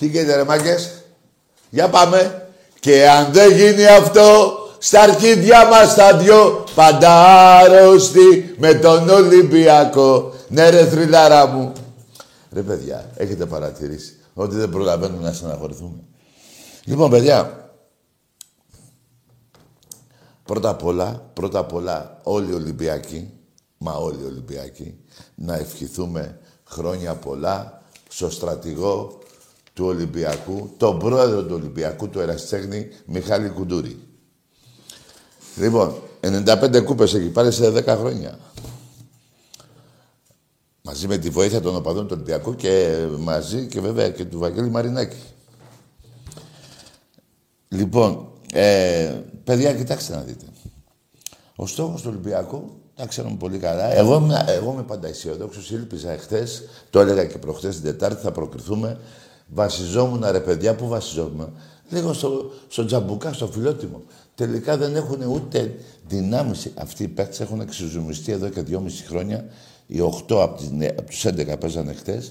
Τι γίνεται ρε μάγκες; Για πάμε. Και αν δεν γίνει αυτό, στα αρχίδια μας τα δυο, πάντα άρρωστοι με τον Ολυμπιακό. Ναι ρε θρυλάρα μου. Ρε παιδιά, έχετε παρατηρήσει ότι δεν προλαβαίνουμε να συναχωρηθούμε. Λοιπόν, παιδιά, πρώτα απ' όλα, πρώτα απ' όλα, όλοι οι Ολυμπιακοί, μα όλοι οι Ολυμπιακοί, να ευχηθούμε χρόνια πολλά στο στρατηγό του Ολυμπιακού, τον πρόεδρο του Ολυμπιακού, του Εραστέχνη, Μιχάλη Κουντούρη. Λοιπόν, 95 κούπες έχει πάρει σε 10 χρόνια. Μαζί με τη βοήθεια των οπαδών του Ολυμπιακού και μαζί και βέβαια και του Βαγγέλη Μαρινάκη. Λοιπόν, ε, παιδιά, κοιτάξτε να δείτε. Ο στόχος του Ολυμπιακού, τα ξέρουμε πολύ καλά. Εγώ, εγώ είμαι πάντα αισιοδόξο. Ήλπιζα εχθές, το έλεγα και προχθές την Τετάρτη, θα προκριθούμε. Βασιζόμουν, ρε παιδιά, πού βασιζόμουν; Λίγο στο, στο τζαμπουκά, στο φιλότιμο. Τελικά δεν έχουν ούτε δυνάμει αυτοί οι παίκτες. Έχουν εξουζουμιστεί εδώ και δυόμιση χρόνια. Οι 8 από, από τους 11 παίζανε χτε.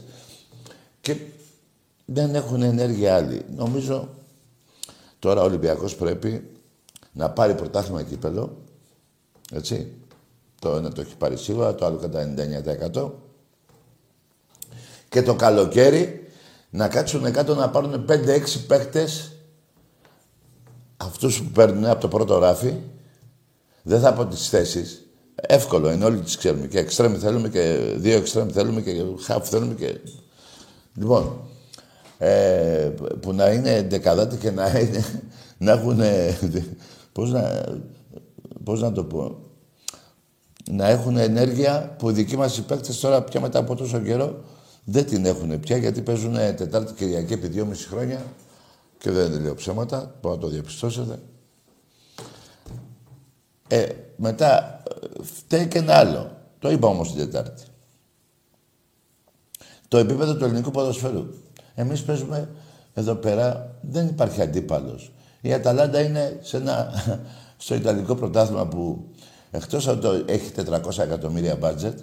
Και δεν έχουν ενέργεια άλλοι. Νομίζω τώρα ο Ολυμπιακός πρέπει να πάρει πρωτάθλημα κύπελο. Έτσι. Το ένα το έχει πάρει σίγουρα, το άλλο κατά 99%. Και το καλοκαίρι να κάτσουν κάτω να πάρουν 5-6 παίχτες αυτούς που παίρνουν από το πρώτο ράφι, δεν θα πω τις θέσεις, εύκολο είναι, όλοι τις ξέρουμε. Και εξτρέμι θέλουμε και δύο εξτρέμι θέλουμε και χαφ θέλουμε και... Λοιπόν, ε, που να είναι δεκαδάτη και να, είναι, να έχουν... Πώς να, πώς να το πω... Να έχουν ενέργεια που οι δικοί μας οι παίκτες τώρα πια μετά από τόσο καιρό δεν την έχουν πια γιατί παίζουν Τετάρτη Κυριακή επί δυόμιση χρόνια και δεν λέω ψέματα, μπορώ να το διαπιστώσετε. Ε, μετά φταίει και ένα άλλο. Το είπα όμως την Τετάρτη. Το επίπεδο του ελληνικού ποδοσφαίρου. Εμείς παίζουμε εδώ πέρα, δεν υπάρχει αντίπαλος. Η Αταλάντα είναι σε ένα, στο Ιταλικό πρωτάθλημα που εκτός από το έχει 400 εκατομμύρια μπάτζετ,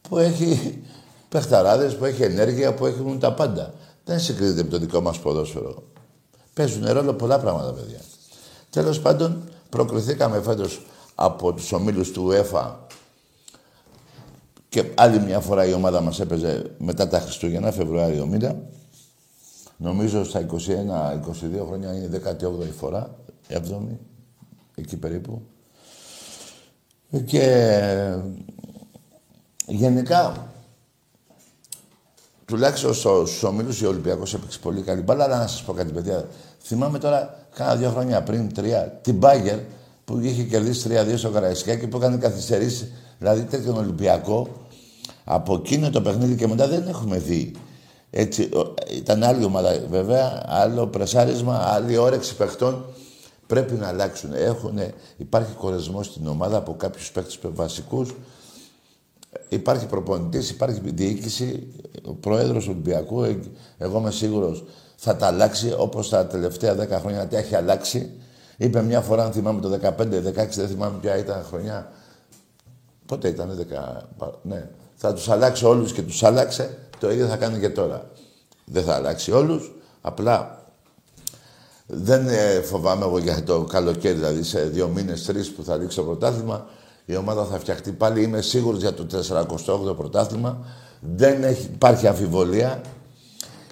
που έχει παιχταράδες, που έχει ενέργεια, που έχουν τα πάντα. Δεν συγκρίνεται με το δικό μας ποδόσφαιρο. Παίζουν ρόλο πολλά πράγματα, παιδιά. Τέλος πάντων, προκριθήκαμε φέτος από τους ομίλους του UEFA και άλλη μια φορά η ομάδα μας έπαιζε μετά τα Χριστούγεννα, Φεβρουάριο μήνα. Νομίζω στα 21-22 χρόνια είναι 18η φορά, 7η, εκεί περίπου. Και γενικά τουλάχιστον στους ομίλους ο Ολυμπιακός έπαιξε πολύ καλή μπάλα. Αλλά να σας πω κάτι, παιδιά. Θυμάμαι τώρα, κάνα δύο χρόνια πριν, τρία, την Μπάγκερ που είχε κερδίσει 3-2 στο Καραϊσκάκι που έκανε καθυστερήσεις. Δηλαδή τέτοιον Ολυμπιακό. Από εκείνο το παιχνίδι και μετά δεν έχουμε δει. Έτσι, ήταν άλλη ομάδα βέβαια, άλλο πρεσάρισμα, άλλη όρεξη παιχτών. Πρέπει να αλλάξουν. Έχουνε, υπάρχει κορεσμός στην ομάδα από κάποιους παίχτε βασικούς Υπάρχει προπονητής, υπάρχει διοίκηση, ο πρόεδρος του Ολυμπιακού, ε, εγώ είμαι σίγουρος, θα τα αλλάξει όπως τα τελευταία 10 χρόνια τι έχει αλλάξει. Είπε μια φορά, αν θυμάμαι το 15-16, δεν θυμάμαι ποια ήταν χρονιά. Πότε ήταν, 10, ναι. Θα τους αλλάξει όλους και τους άλλαξε, το ίδιο θα κάνει και τώρα. Δεν θα αλλάξει όλους, απλά δεν ε, φοβάμαι εγώ για το καλοκαίρι, δηλαδή σε δύο μήνες, τρεις που θα ρίξει το πρωτάθλημα, η ομάδα θα φτιαχτεί πάλι. Είμαι σίγουρος για το 48ο πρωτάθλημα. Δεν έχει, υπάρχει αμφιβολία.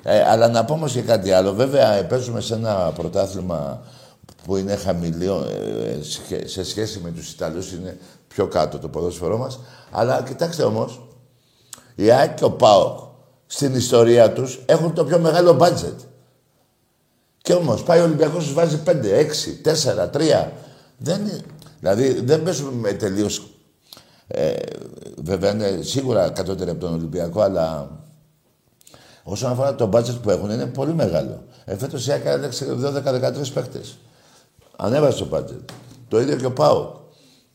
Ε, αλλά να πω όμως και κάτι άλλο. Βέβαια, παίζουμε σε ένα πρωτάθλημα που είναι χαμηλό ε, σε σχέση με τους Ιταλούς. Είναι πιο κάτω το ποδόσφαιρό μας. Αλλά κοιτάξτε όμως, η ΑΕΚ και ο ΠΑΟΚ στην ιστορία τους έχουν το πιο μεγάλο μπάτζετ. Και όμως πάει ο Ολυμπιακός τους βάζει 5, 6, 4, 3. Δεν, Δηλαδή δεν παίζουμε με τελείως. Ε, βέβαια είναι σίγουρα κατώτερη από τον Ολυμπιακό, αλλά όσον αφορά το μπάτζετ που έχουν είναι πολύ μεγάλο. Ε, φέτος η ΑΚΑ έδειξε 12-13 παίχτε. Ανέβασε το μπάτζετ. Το ίδιο και ο ΠΑΟ.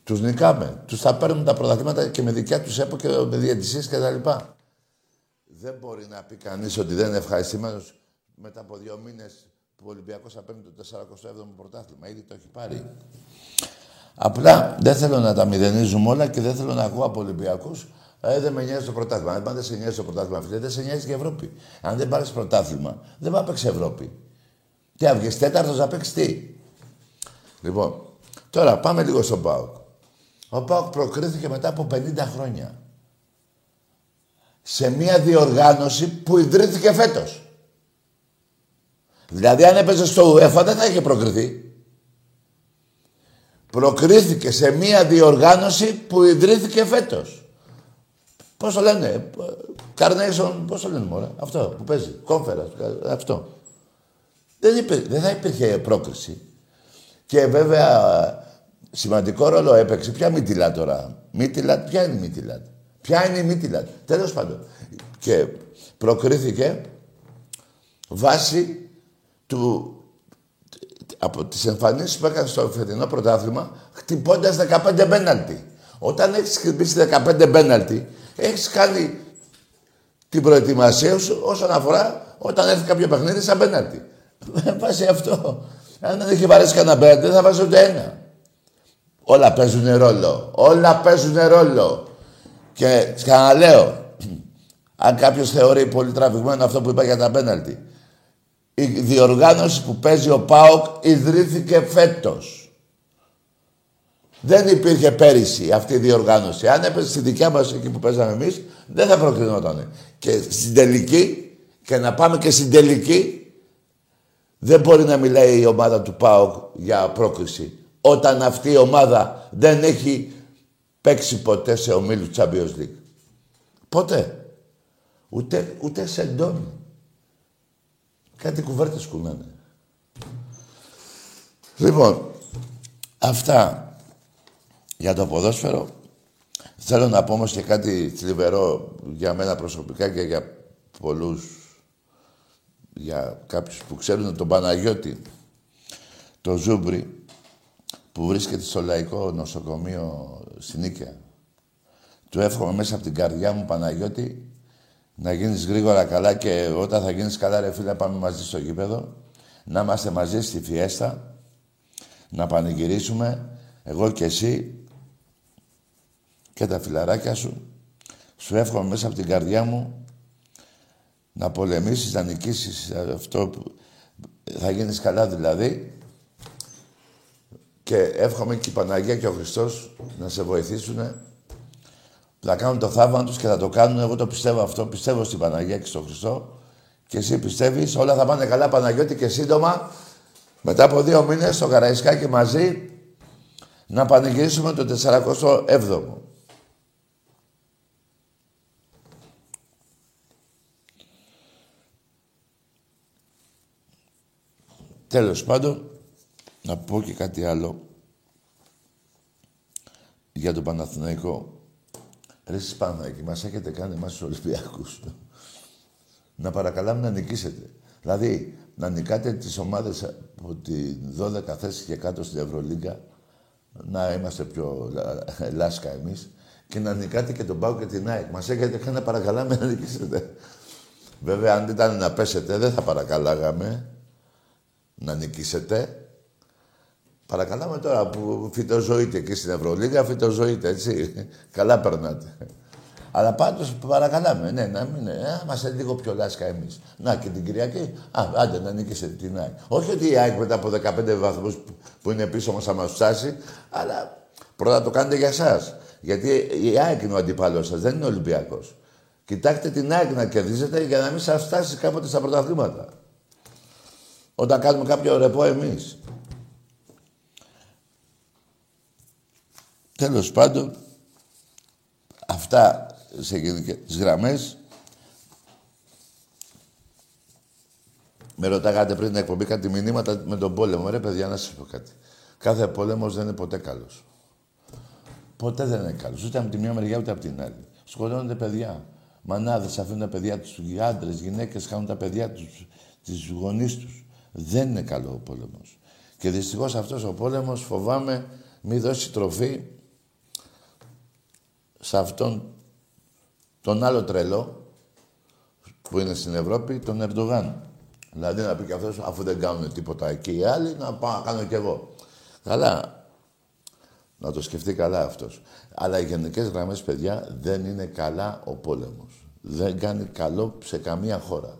Τους νικάμε. Τους θα παίρνουν τα πρωταθλήματα και με δικιά τους έπο και με διαιτησίες κτλ. Δεν μπορεί να πει κανείς ότι δεν είναι ευχαριστημένος μετά από δύο μήνες που ο Ολυμπιακός θα παίρνει το 47ο πρωτάθλημα. Ήδη το έχει πάρει. Απλά δεν θέλω να τα μηδενίζουμε όλα και δεν θέλω να ακούω από Ολυμπιακού Ε, δεν με νοιάζει το πρωτάθλημα. Αν δεν σε νοιάζει το πρωτάθλημα, φίλε, δεν σε νοιάζει και η Ευρώπη. Αν δεν πάρεις πρωτάθλημα, δεν va παίξει Ευρώπη. Τι αυγε τέταρτος να παίξεις τι; Λοιπόν, τώρα πάμε λίγο στον Πάοκ. Ο Πάοκ προκρίθηκε μετά από 50 χρόνια. Σε μια διοργάνωση που ιδρύθηκε φέτος. Δηλαδή αν έπαιζες στο UEFA δεν θα είχε προκριθεί. Προκρίθηκε σε μια διοργάνωση που ιδρύθηκε φέτος. Πώς το λένε, Carnation, πώς το λένε μωρέ, αυτό που παίζει, κόμφερα, αυτό. Δεν, δεν θα υπήρχε πρόκριση. Και βέβαια σημαντικό ρόλο έπαιξε. Ποια Μίτιλα τώρα. Μίτιλα, ποια είναι η Μίτιλα. Ποια είναι η Μίτιλα. Τέλος πάντων. Και προκρίθηκε βάσει του, από τις εμφανίσεις που έκανε στο φετινό πρωτάθλημα χτυπώντας 15 πέναλτι. Όταν έχεις χτυπήσει 15 πέναλτι, έχεις κάνει την προετοιμασία σου όσον αφορά όταν έρθει κάποιο παιχνίδι σαν πέναλτι. Βάσει αυτό. Αν δεν έχει βαρέσει κανένα πέναλτι, δεν θα βάζει ούτε ένα. Όλα παίζουν ρόλο. Όλα παίζουν ρόλο. Και ξαναλέω, αν κάποιος θεωρεί πολύ τραβηγμένο αυτό που είπα για τα πέναλτι, η διοργάνωση που παίζει ο ΠΑΟΚ ιδρύθηκε φέτος. Δεν υπήρχε πέρυσι αυτή η διοργάνωση. Αν έπαιζε στη δικιά μας εκεί που παίζαμε εμείς, δεν θα προκρινόταν. Και στην τελική, και να πάμε και στην τελική, δεν μπορεί να μιλάει η ομάδα του ΠΑΟΚ για πρόκριση. Όταν αυτή η ομάδα δεν έχει παίξει ποτέ σε ομίλους Champions League. Ποτέ. Ούτε, ούτε σε εντόνι. Κάτι κουβέρτες κουνάνε. Λοιπόν, αυτά για το ποδόσφαιρο. Θέλω να πω όμως και κάτι θλιβερό για μένα προσωπικά και για πολλούς, για κάποιους που ξέρουν τον Παναγιώτη, τον Ζούμπρι, που βρίσκεται στο Λαϊκό Νοσοκομείο στη Νίκαια. Του εύχομαι μέσα από την καρδιά μου, Παναγιώτη, να γίνεις γρήγορα καλά και όταν θα γίνεις καλά, ρε φίλε, πάμε μαζί στο γήπεδο. Να είμαστε μαζί στη φιέστα, να πανηγυρίσουμε, εγώ και εσύ και τα φιλαράκια σου. Σου εύχομαι μέσα από την καρδιά μου να πολεμήσεις, να νικήσεις αυτό που θα γίνεις καλά δηλαδή και εύχομαι και η Παναγία και ο Χριστός να σε βοηθήσουν να κάνουν το θαύμα τους και θα το κάνουν. Εγώ το πιστεύω αυτό. Πιστεύω στην Παναγία και στον Χριστό. Και εσύ πιστεύεις όλα θα πάνε καλά Παναγιώτη και σύντομα μετά από δύο μήνες στο Καραϊσκάκι μαζί να πανηγυρίσουμε το 47ο. Τέλος πάντων, να πω και κάτι άλλο για τον Παναθηναϊκό. Ρε εσείς Παναθηναϊκοί, μας έχετε κάνει εμάς τους Ολυμπιακούς. να παρακαλάμε να νικήσετε. Δηλαδή, να νικάτε τις ομάδες από τη 12 θέση και κάτω στην Ευρωλίγκα, να είμαστε πιο λάσκα εμείς, και να νικάτε και τον Πάο και την ΑΕΚ. Μας έχετε κάνει να παρακαλάμε να νικήσετε. Βέβαια, αν ήταν να πέσετε, δεν θα παρακαλάγαμε να νικήσετε. Παρακαλάμε τώρα που φυτοζωείτε και στην Ευρωλίγα, φυτοζωείτε, έτσι. Καλά περνάτε. Αλλά πάντως παρακαλάμε, ναι, να μην ε, είμαστε λίγο πιο λάσκα εμείς. Να και την Κυριακή, α, άντε να νικήσετε την ΑΕΚ. Όχι ότι η ΑΕΚ μετά από 15 βαθμούς που είναι πίσω μας θα μας φτάσει, αλλά πρώτα το κάνετε για εσάς. Γιατί η ΑΕΚ είναι ο αντιπάλος σας, δεν είναι ο Ολυμπιακός. Κοιτάξτε την ΑΕΚ να κερδίζετε για να μην σας φτάσει κάποτε στα πρωταθλήματα. Όταν κάνουμε κάποιο ρεπό εμείς. Τέλος πάντων, αυτά σε γενικές γραμμές. Με ρωτάγατε πριν την εκπομπή κάτι μηνύματα με τον πόλεμο. Ρε παιδιά, να σας πω κάτι. Κάθε πόλεμος δεν είναι ποτέ καλός. Ποτέ δεν είναι καλός. Ούτε από τη μία μεριά ούτε από την άλλη. Σκοτώνονται παιδιά. Μανάδες αφήνουν τα παιδιά τους, οι άντρες, γυναίκες χάνουν τα παιδιά τους, τις γονείς τους. Δεν είναι καλό ο πόλεμος. Και δυστυχώς αυτός ο πόλεμος φοβάμαι μη δώσει τροφή σε αυτόν τον άλλο τρελό που είναι στην Ευρώπη, τον Ερντογάν. Δηλαδή να πει και αυτός, αφού δεν κάνουν τίποτα εκεί οι άλλοι, να πάω να κάνω κι εγώ. Καλά. Να το σκεφτεί καλά αυτός. Αλλά οι γενικές γραμμές, παιδιά, δεν είναι καλά ο πόλεμος. Δεν κάνει καλό σε καμία χώρα.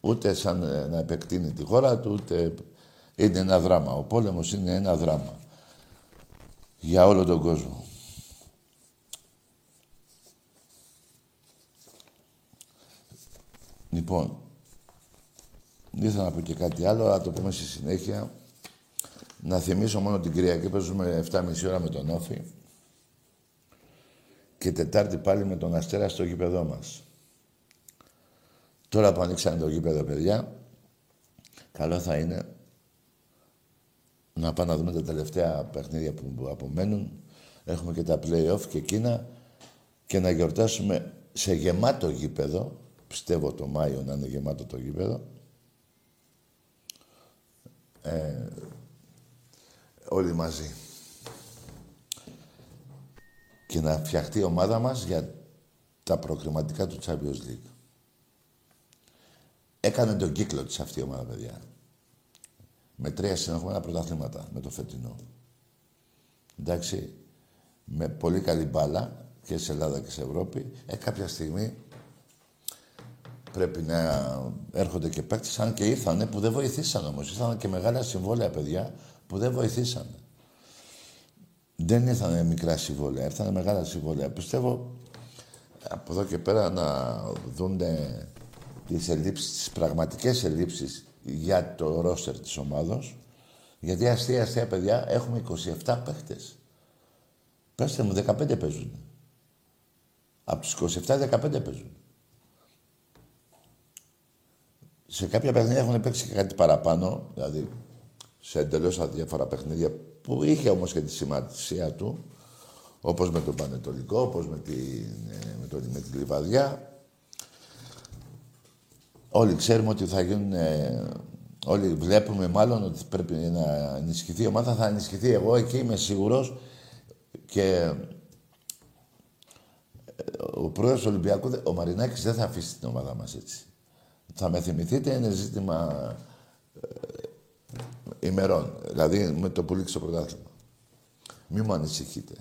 Ούτε σαν ε, να επεκτείνει τη χώρα του, ούτε είναι ένα δράμα. Ο πόλεμος είναι ένα δράμα. Για όλο τον κόσμο. Λοιπόν, δεν ήθελα να πω και κάτι άλλο, αλλά το πούμε στη συνέχεια. Να θυμίσω μόνο την Κυριακή, παίζουμε 7.30 ώρα με τον Όφη. Και Τετάρτη πάλι με τον Αστέρα στο γήπεδό μας. Τώρα που ανοίξανε το γήπεδο, παιδιά, καλό θα είναι να πάμε να δούμε τα τελευταία παιχνίδια που απομένουν. Έχουμε και τα play-off και εκείνα και να γιορτάσουμε σε γεμάτο γήπεδο. Πιστεύω το Μάιο να είναι γεμάτο το γήπεδο. Ε, όλοι μαζί. Και να φτιαχτεί η ομάδα μας για τα προκριματικά του Champions League. Έκανε τον κύκλο της αυτή η ομάδα, παιδιά. Με τρία συνεχόμενα πρωταθλήματα με το φετινό. Εντάξει, με πολύ καλή μπάλα και σε Ελλάδα και σε Ευρώπη. Ε, κάποια στιγμή πρέπει να έρχονται και παίκτες, αν και ήρθανε, που δεν βοηθήσαν όμως. Ήρθαν και μεγάλα συμβόλαια, παιδιά, που δεν βοηθήσαν. Δεν ήρθαν μικρά συμβόλαια, ήρθαν μεγάλα συμβόλαια. Πιστεύω από εδώ και πέρα να δουν τις ελλείψεις, τις πραγματικές ελλείψεις για το ρόστερ της ομάδος. Γιατί αστεία, αστεία παιδιά, έχουμε 27 παίχτες. Πέστε μου, 15 παίζουν. Από τους 27, 15 παίζουν. Σε κάποια παιχνίδια έχουν παίξει και κάτι παραπάνω, δηλαδή σε εντελώς αδιάφορα παιχνίδια, που είχε όμως και τη σημασία του, όπως με τον Πανετολικό, όπως με, την, ε, με, το, με τη Λιβαδιά. Όλοι ξέρουμε ότι θα γίνουν... Ε, όλοι βλέπουμε μάλλον ότι πρέπει να ενισχυθεί η ομάδα. Θα ενισχυθεί εγώ εκεί, είμαι σίγουρος. Και ε, ο πρόεδρος του Ολυμπιακού, ο Μαρινάκης, δεν θα αφήσει την ομάδα μας έτσι. Θα με θυμηθείτε, είναι ζήτημα ε, ημερών. Δηλαδή με το που λήξει το πρωτάθλημα. Μη μου ανησυχείτε.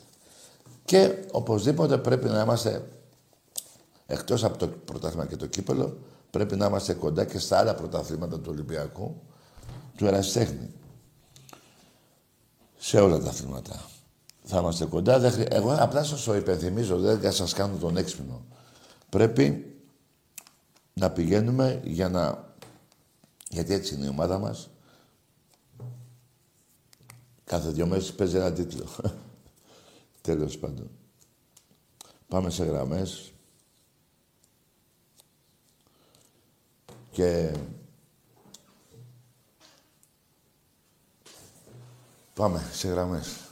Και οπωσδήποτε πρέπει να είμαστε, εκτός από το πρωτάθλημα και το κύπελο, πρέπει να είμαστε κοντά και στα άλλα πρωταθλήματα του Ολυμπιακού, του Ερασιτέχνη. Σε όλα τα αθλήματα. Θα είμαστε κοντά. Εγώ απλά σας το υπενθυμίζω, δεν θα σας κάνω τον έξυπνο. Πρέπει να πηγαίνουμε για να... Γιατί έτσι είναι η ομάδα μας. Κάθε δυο μέρες παίζει ένα τίτλο. Τέλος πάντων. Πάμε σε γραμμές. Και... Πάμε σε γραμμές.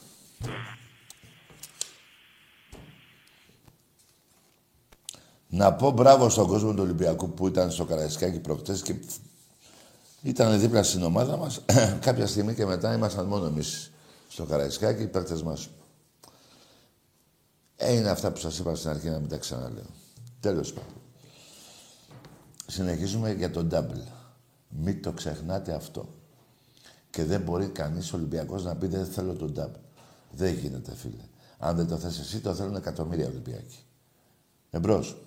Να πω μπράβο στον κόσμο του Ολυμπιακού που ήταν στο Καραϊσκάκι προχτές και ήταν δίπλα στην ομάδα μας. Κάποια στιγμή και μετά ήμασταν μόνο εμείς στο Καραϊσκάκι, οι παίκτες μας. Ε, είναι αυτά που σας είπα στην αρχή να μην τα ξαναλέω. Τέλος πάντων. Συνεχίζουμε για τον double. Μην το ξεχνάτε αυτό. Και δεν μπορεί κανείς Ολυμπιακός να πει δεν θέλω τον double. Δεν γίνεται, φίλε. Αν δεν το θες εσύ, το θέλουν εκατομμύρια Ολυμπιακοί. Εμπρός.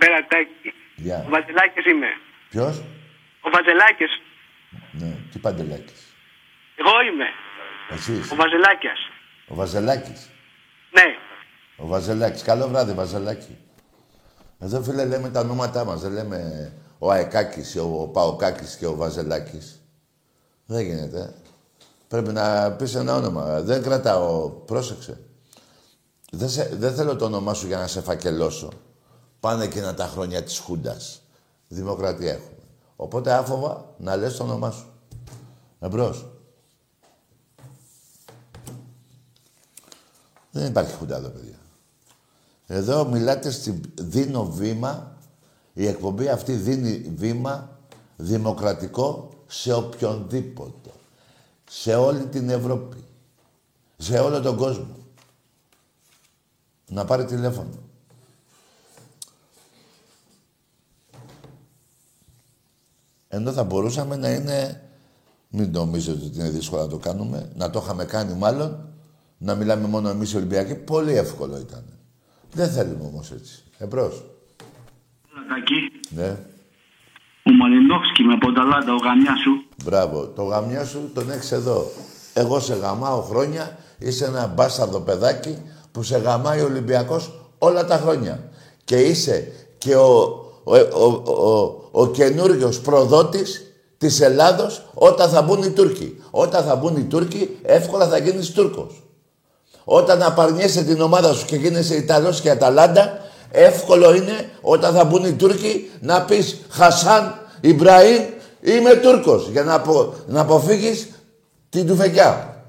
Καλησπέρα, Τάκη. Γεια. Ο Βαζελάκης είμαι. Ποιος; Ο Βαζελάκης. Ναι, τι Παντελάκης. Εγώ είμαι. Εσείς. Ο Βαζελάκιας. Ο Βαζελάκης. Ναι. Ο Βαζελάκης. Καλό βράδυ, Βαζελάκη. Εδώ, φίλε, λέμε τα ονόματά μας. Δεν λέμε ο Αεκάκης, ο Παοκάκης και ο Βαζελάκης. Δεν γίνεται. Πρέπει να πεις ένα όνομα. Δεν κρατάω. Πρόσεξε. Δεν, σε, δεν θέλω το όνομά σου για να σε φακελώσω. Πάνε εκείνα τα χρόνια της Χούντας. Δημοκρατία έχουμε. Οπότε άφοβα να λες το όνομά σου. Εμπρός. Δεν υπάρχει Χούντα εδώ, παιδιά. Εδώ μιλάτε στη... Δίνω βήμα, η εκπομπή αυτή δίνει βήμα δημοκρατικό σε οποιονδήποτε. Σε όλη την Ευρώπη. Σε όλο τον κόσμο. Να πάρει τηλέφωνο. Ενώ θα μπορούσαμε να είναι... Μην νομίζετε ότι είναι δύσκολο να το κάνουμε. Να το είχαμε κάνει μάλλον να μιλάμε μόνο εμείς οι Ολυμπιακοί. Πολύ εύκολο ήταν. Δεν θέλουμε όμως έτσι. Εμπρός. Τακί. Ναι. Ο Μαλινόφσκι με πονταλάντα, ο γαμιά σου. Μπράβο. Το γαμιά σου τον έχεις εδώ. Εγώ σε γαμάω χρόνια. Είσαι ένα μπάσταρδο παιδάκι που σε γαμάει ο Ολυμπιακός όλα τα χρόνια. Και είσαι και ο, ο, ο, ο, ο καινούριος προδότης της Ελλάδος όταν θα μπουν οι Τούρκοι. Όταν θα μπουν οι Τούρκοι, εύκολα θα γίνεις Τούρκος. Όταν απαρνιέσαι την ομάδα σου και γίνεσαι Ιταλός και Αταλάντα, εύκολο είναι όταν θα μπουν οι Τούρκοι να πεις Χασάν, Ιμπραήμ, είμαι Τούρκος για να, απο, να αποφύγεις την τουφεκιά.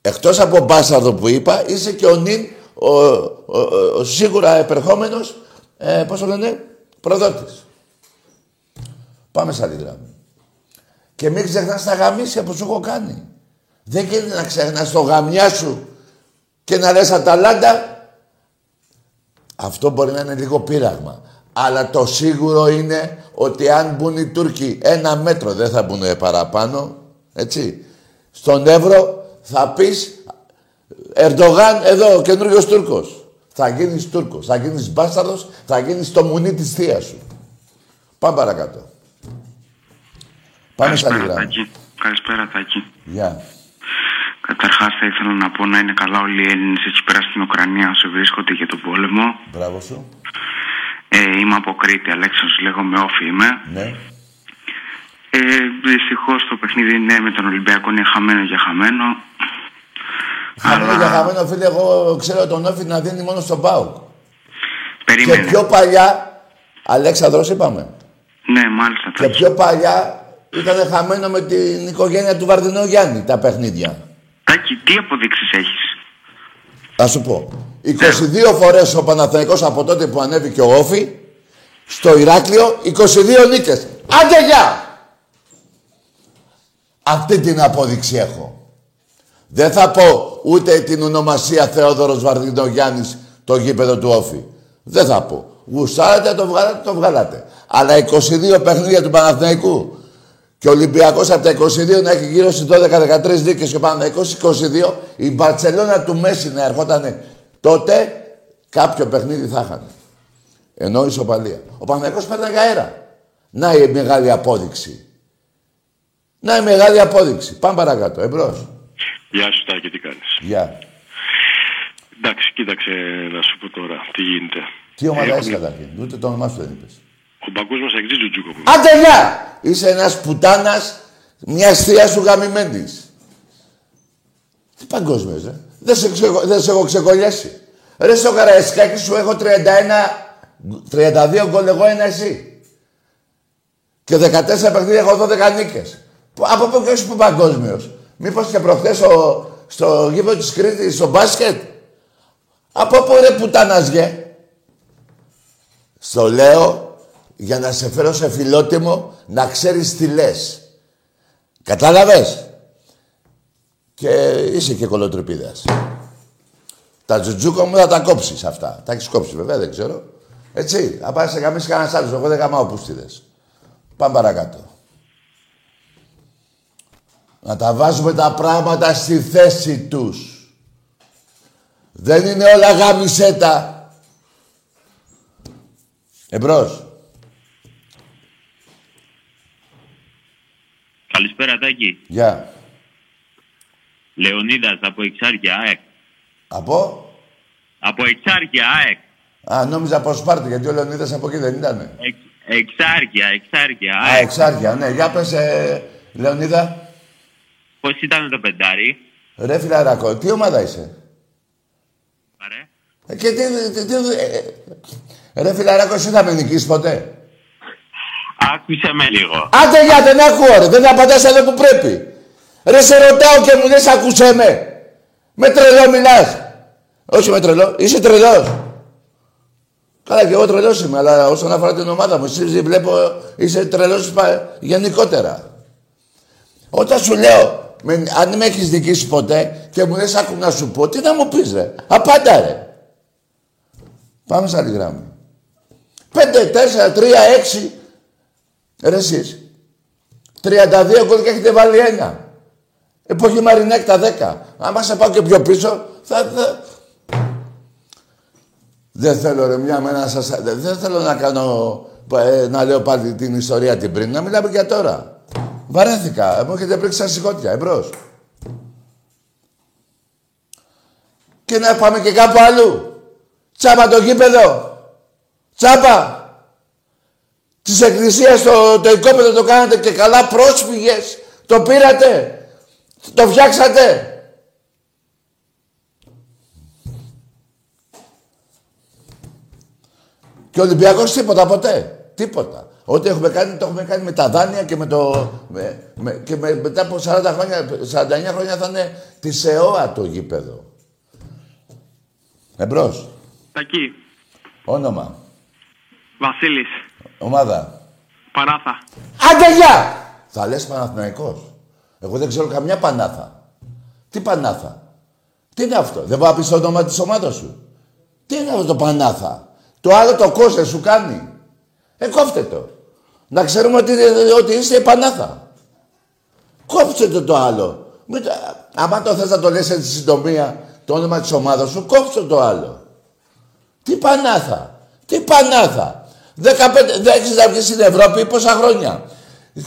Εκτός από μπάσταρδο που είπα, είσαι και ο νυν, ο, ο, ο, σίγουρα επερχόμενος, ε, πώς το λένε, προδότης. Πάμε σε άλλη γράμμα. Και μην ξεχνάς τα γαμίσια που σου έχω κάνει. Δεν γίνεται να ξεχνάς το γαμιά σου και να λες Αταλάντα. Αυτό μπορεί να είναι λίγο πείραγμα. Αλλά το σίγουρο είναι ότι αν μπουν οι Τούρκοι ένα μέτρο, δεν θα μπουν παραπάνω, έτσι. Στον Εύρο θα πεις Ερντογάν εδώ, ο καινούριος Τούρκος. Θα γίνεις Τούρκος, θα γίνεις μπάσταρδος, θα γίνεις το μουνί της θείας σου. Πάμε παρακάτω. Πάμε στα Καλησπέρα, λίγα. Τάκη. Καλησπέρα, Τάκη. Γεια. Καταρχάς, θα ήθελα να πω να είναι καλά όλοι οι Έλληνες εκεί πέρα στην Ουκρανία όσο βρίσκονται για τον πόλεμο. Μπράβο σου. Ε, είμαι από Κρήτη, Αλέξανδρος, λέγομαι Όφη είμαι. Ναι. Ε, Δυστυχώς το παιχνίδι ναι με τον Ολυμπιακό είναι χαμένο για χαμένο. Χαμένο για χαμένο, φίλε, εγώ ξέρω τον Όφη να δίνει μόνο στον Πάουκ. Και Περίμενε. πιο παλιά, Αλέξανδρος είπαμε, Ναι, μάλιστα. και Τάκη. πιο παλιά ήταν χαμένο με την οικογένεια του Βαρδινού Γιάννη τα παιχνίδια. Τάκη, τι αποδείξεις έχεις; Θα σου πω. 22 φορές ο Παναθηναϊκός από τότε που ανέβηκε ο Όφη στο Ηράκλειο, 22 νίκες. Άντε γεια! Αυτή την απόδειξη έχω. Δεν θα πω ούτε την ονομασία Θεόδωρος Βαρδινογιάννης το γήπεδο του Όφη. Δεν θα πω. Γουστάρατε, το βγάλατε, το βγάλατε. Αλλά 22 παιχνίδια του Παναθηναϊκού και ο Ολυμπιακός από τα 22 να έχει γύρω στις 12-13 νίκες και ο Παναθηναϊκός 22, η Μπαρτσελώνα του Μέση να ερχόταν τότε, κάποιο παιχνίδι θα είχαν. Ενώ ισοπαλία. Ο Παναθηναϊκός παίρναγε αέρα. Να η μεγάλη απόδειξη. Να η μεγάλη απόδειξη. Πάμε παρακάτω. Εμπρός. Γεια σου Τάκη, τι κάνεις; Γεια. Εντάξει, κοίταξε να σου πω τώρα τι γίνεται. Τι ομάδα Έχουν- είσαι καταρχήν; Ούτε το όνομά σου δεν είπες. Ο παγκόσμιος εξής Τζουτζούκο που Άντε γεια! Είσαι ένας πουτάνας μιας θείας σου γαμημένης. Τι παγκόσμιος, ε; Δεν σε, ξε, δεν σε έχω ξεκολλιάσει. Ρε στο Καραϊσκάκι σου έχω 31, 32 γκολ εγώ ένα εσύ. Και 14 παιχνίδια έχω 12 νίκες. Που- Από πού και είσαι που παγκόσμιος. Μήπως και προχθές στο, στο γήπεδο της Κρήτης, στο μπάσκετ. Από πού ρε πουτάνας γε; Στο λέω για να σε φέρω σε φιλότιμο να ξέρεις τι λες. Κατάλαβες; Και είσαι και κολοτρυπίδας. Τα τζουτζούκα μου θα τα κόψεις αυτά. Τα έχεις κόψει βέβαια, δεν ξέρω. Έτσι, θα πάει σε καμίς κανένας άλλος. Εγώ δεν καμάω πούστιδες. Πάμε παρακάτω. Να τα βάζουμε τα πράγματα στη θέση τους. Δεν είναι όλα γάμισέτα. Εμπρός. Καλησπέρα Τάκη. Γεια. Λεωνίδας από Εξάρκεια ΑΕΚ. Από; Από Εξάρκεια ΑΕΚ. Α, νόμιζα από Σπάρτη, γιατί ο Λεωνίδας από εκεί δεν ήτανε. Εξ, εξάρκεια, Εξάρκεια Α, ΑΕΚ. εξάρτια, ναι. Για πες, ε, Λεωνίδα. Πώς ήταν το πεντάρι; Ρε φιλαράκο, τι ομάδα είσαι; Παρέ. Ε, και τι, τι, τι, ε, ε, ρε φιλαράκο, εσύ θα με νικήσεις ποτέ; Άκουσε με λίγο. Άντε για δεν ακούω ρε, δεν απαντάς εδώ που πρέπει. Ρε σε ρωτάω και μου λες ακούσέ με. Με τρελό μιλάς. Όχι με τρελό, είσαι τρελός. Καλά και εγώ τρελός είμαι, αλλά όσον αφορά την ομάδα μου, εσύ βλέπω είσαι τρελός πα- γενικότερα. Όταν σου λέω, με, αν με έχεις δικήσει ποτέ και μου λες άκου να σου πω, τι να μου πεις ρε; Απάντα ρε. Πάμε σε άλλη γράμμα. 5, 4, 3, 6. Ρε εσείς. 32 γκολ και έχετε βάλει ένα. Εποχή Μαρινέκ τα 10. Άμα σε πάω και πιο πίσω, θα... θα... Δεν θέλω ρε μια μένα σας... Δεν θέλω να κάνω... ε, να λέω πάλι την ιστορία την πριν. Να μιλάμε για τώρα. Βαρέθηκα. Μου έχετε πρίξει σαν σηκώτια. Εμπρός. Και να πάμε και κάπου αλλού. Τσάπα το γήπεδο. Τσάπα. Της εκκλησίας το, το οικόπεδο το κάνατε και καλά πρόσφυγες. Το πήρατε. Το φτιάξατε. Και ο Ολυμπιακός τίποτα ποτέ. Τίποτα. Ό,τι έχουμε κάνει, το έχουμε κάνει με τα δάνεια και με το... Με, με, και με, μετά από 40 χρόνια, 49 χρόνια θα είναι της ΕΟΑ το γήπεδο. Εμπρός. Τακί. Όνομα. Βασίλης. Ομάδα. Πανάθα. Άντε γεια! Θα λες Παναθηναϊκός. Εγώ δεν ξέρω καμιά Πανάθα. Τι Πανάθα; Τι είναι αυτό; Δεν πάω να πεις το όνομα της ομάδας σου. Τι είναι αυτό το Πανάθα; Το άλλο το κόσε σου κάνει. Ε, κόφτε το. Να ξέρουμε ότι, ότι είστε η Πανάθα. Κόψτε το το άλλο. Μην, άμα το θες να το λες έτσι συντομία το όνομα της ομάδας σου, κόψτε το άλλο. Τι Πανάθα. Τι Πανάθα. 15, δεν έχεις να βγεις στην Ευρώπη πόσα χρόνια;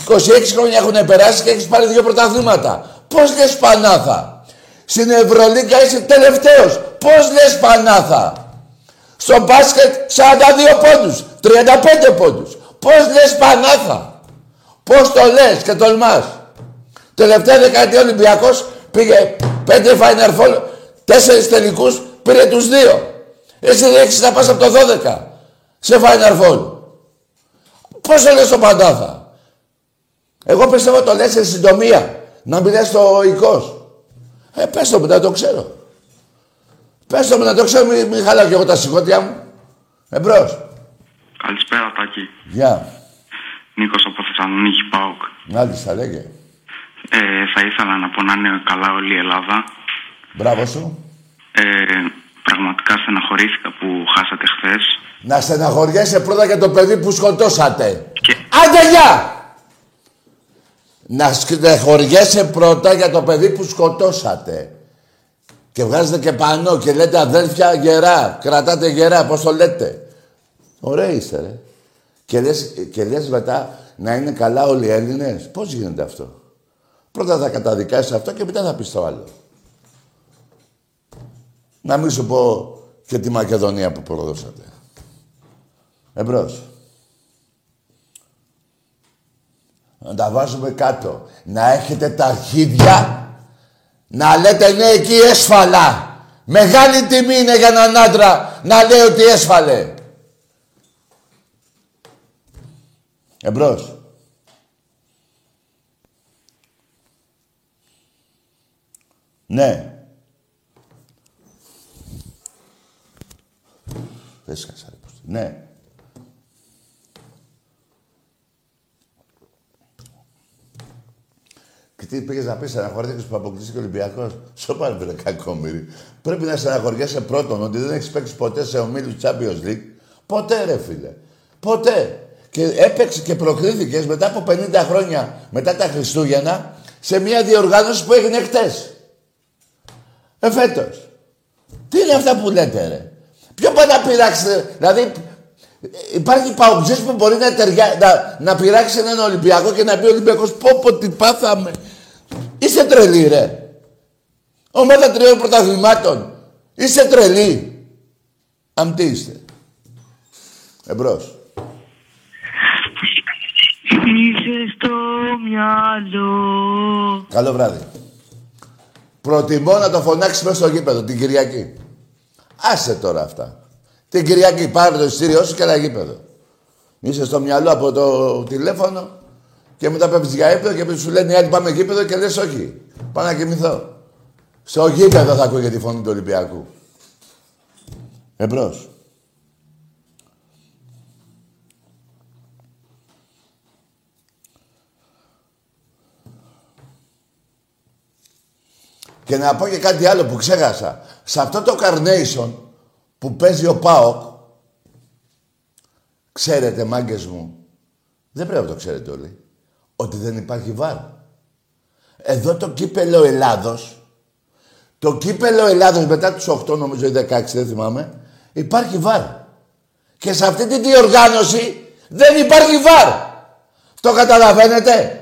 26 χρόνια έχουν περάσει και έχεις πάρει δύο πρωταθλήματα. Πώς λες Πανάθα; Στην Ευρωλίγκα είσαι τελευταίος. Πώς λες Πανάθα; Στο μπάσκετ 42 πόντους, 35 πόντους. Πώς λες Πανάθα; Πώς το λες και τολμάς. Τελευταία δεκαετία Ολυμπιακός πήγε 5 Final Four, 4 τελικούς, πήρε τους δύο. Εσύ δεν έχεις να πας από το 12 σε Final Four. Πώς το λες το Πανάθα; Εγώ πιστεύω το λες σε συντομία. Να μην λες το οικός. Ε, πες το μου, να το ξέρω. Πες το μου, να το ξέρω, μην, μην χαλάω κι εγώ τα σηκώτια μου. Εμπρός. Καλησπέρα, Τάκη. Γεια. Νίκος από Θεσσαλονίκη, ΠΑΟΚ. Μάλιστα, λέγε. Ε, θα ήθελα να πω να είναι καλά όλη η Ελλάδα. Μπράβο σου. Ε, πραγματικά στεναχωρήθηκα που χάσατε χθες. Να στεναχωριέσαι πρώτα για το παιδί που σκοτώσατε. Και... Άντε, γεια! Να στεναχωριέσαι πρώτα για το παιδί που σκοτώσατε. Και βγάζετε και πανό και λέτε αδέλφια γερά. Κρατάτε γερά, πώς το λέτε. Ωραία είστε, ρε. Και λες, και λες μετά να είναι καλά όλοι οι Έλληνες; Πώς γίνεται αυτό; Πρώτα θα καταδικάσεις αυτό και μετά θα πεις το άλλο. Να μην σου πω και τη Μακεδονία που προδώσατε. Εμπρός. Να τα βάζουμε κάτω. Να έχετε τα αρχίδια να λέτε ναι εκεί έσφαλα. Μεγάλη τιμή είναι για έναν άντρα να λέει ότι έσφαλε. Εμπρός. Ναι. Δεν σκάσα, Ναι. Και τι πήγες να πεις, στεναχωρήθηκε που αποκλείστηκε ο Ολυμπιακός; Σοπάρ, βρε κακόμοιρη. Πρέπει να στεναχωριέσαι πρώτον ότι δεν έχεις παίξει ποτέ σε ομίλους Champions League. Ποτέ, ρε φίλε. Ποτέ. Και έπαιξε και προκρίθηκε μετά από 50 χρόνια μετά τα Χριστούγεννα σε μια διοργάνωση που έγινε χτες. Εφέτο. Τι είναι αυτά που λέτε, ρε; Ποιο πάει να πειράξει, δηλαδή Υπάρχει παουτζής που μπορεί να, τεριά, να, να πειράξει έναν Ολυμπιακό και να πει ο Ολυμπιακός πω πω τι πάθαμε. Είστε τρελοί ρε. Ομάδα τριών πρωταθλημάτων. Είστε τρελοί. Αν τι είστε. Εμπρός. Είσαι στο μυαλό. Καλό βράδυ. Προτιμώ να το φωνάξεις μέσα στο γήπεδο την Κυριακή. Άσε τώρα αυτά. Την Κυριακή πάρε το εισιτήριό σου και ένα γήπεδο. Είσαι στο μυαλό από το τηλέφωνο και μετά πέφτεις για ύπνο και σου λένε άλλοι πάμε γήπεδο και λες όχι. Πάω να κοιμηθώ. Στο γήπεδο θα ακούγεται τη φωνή του Ολυμπιακού. Εμπρός. Και να πω και κάτι άλλο που ξέχασα. Σε αυτό το Carnation που παίζει ο ΠΑΟΚ, ξέρετε μάγκες μου, δεν πρέπει να το ξέρετε όλοι, ότι δεν υπάρχει βάρ. Εδώ το κύπελο Ελλάδος, το κύπελο Ελλάδος μετά τους 8 νομίζω ή 16 δεν θυμάμαι, υπάρχει βάρ. Και σε αυτή τη διοργάνωση δεν υπάρχει βάρ. Το καταλαβαίνετε;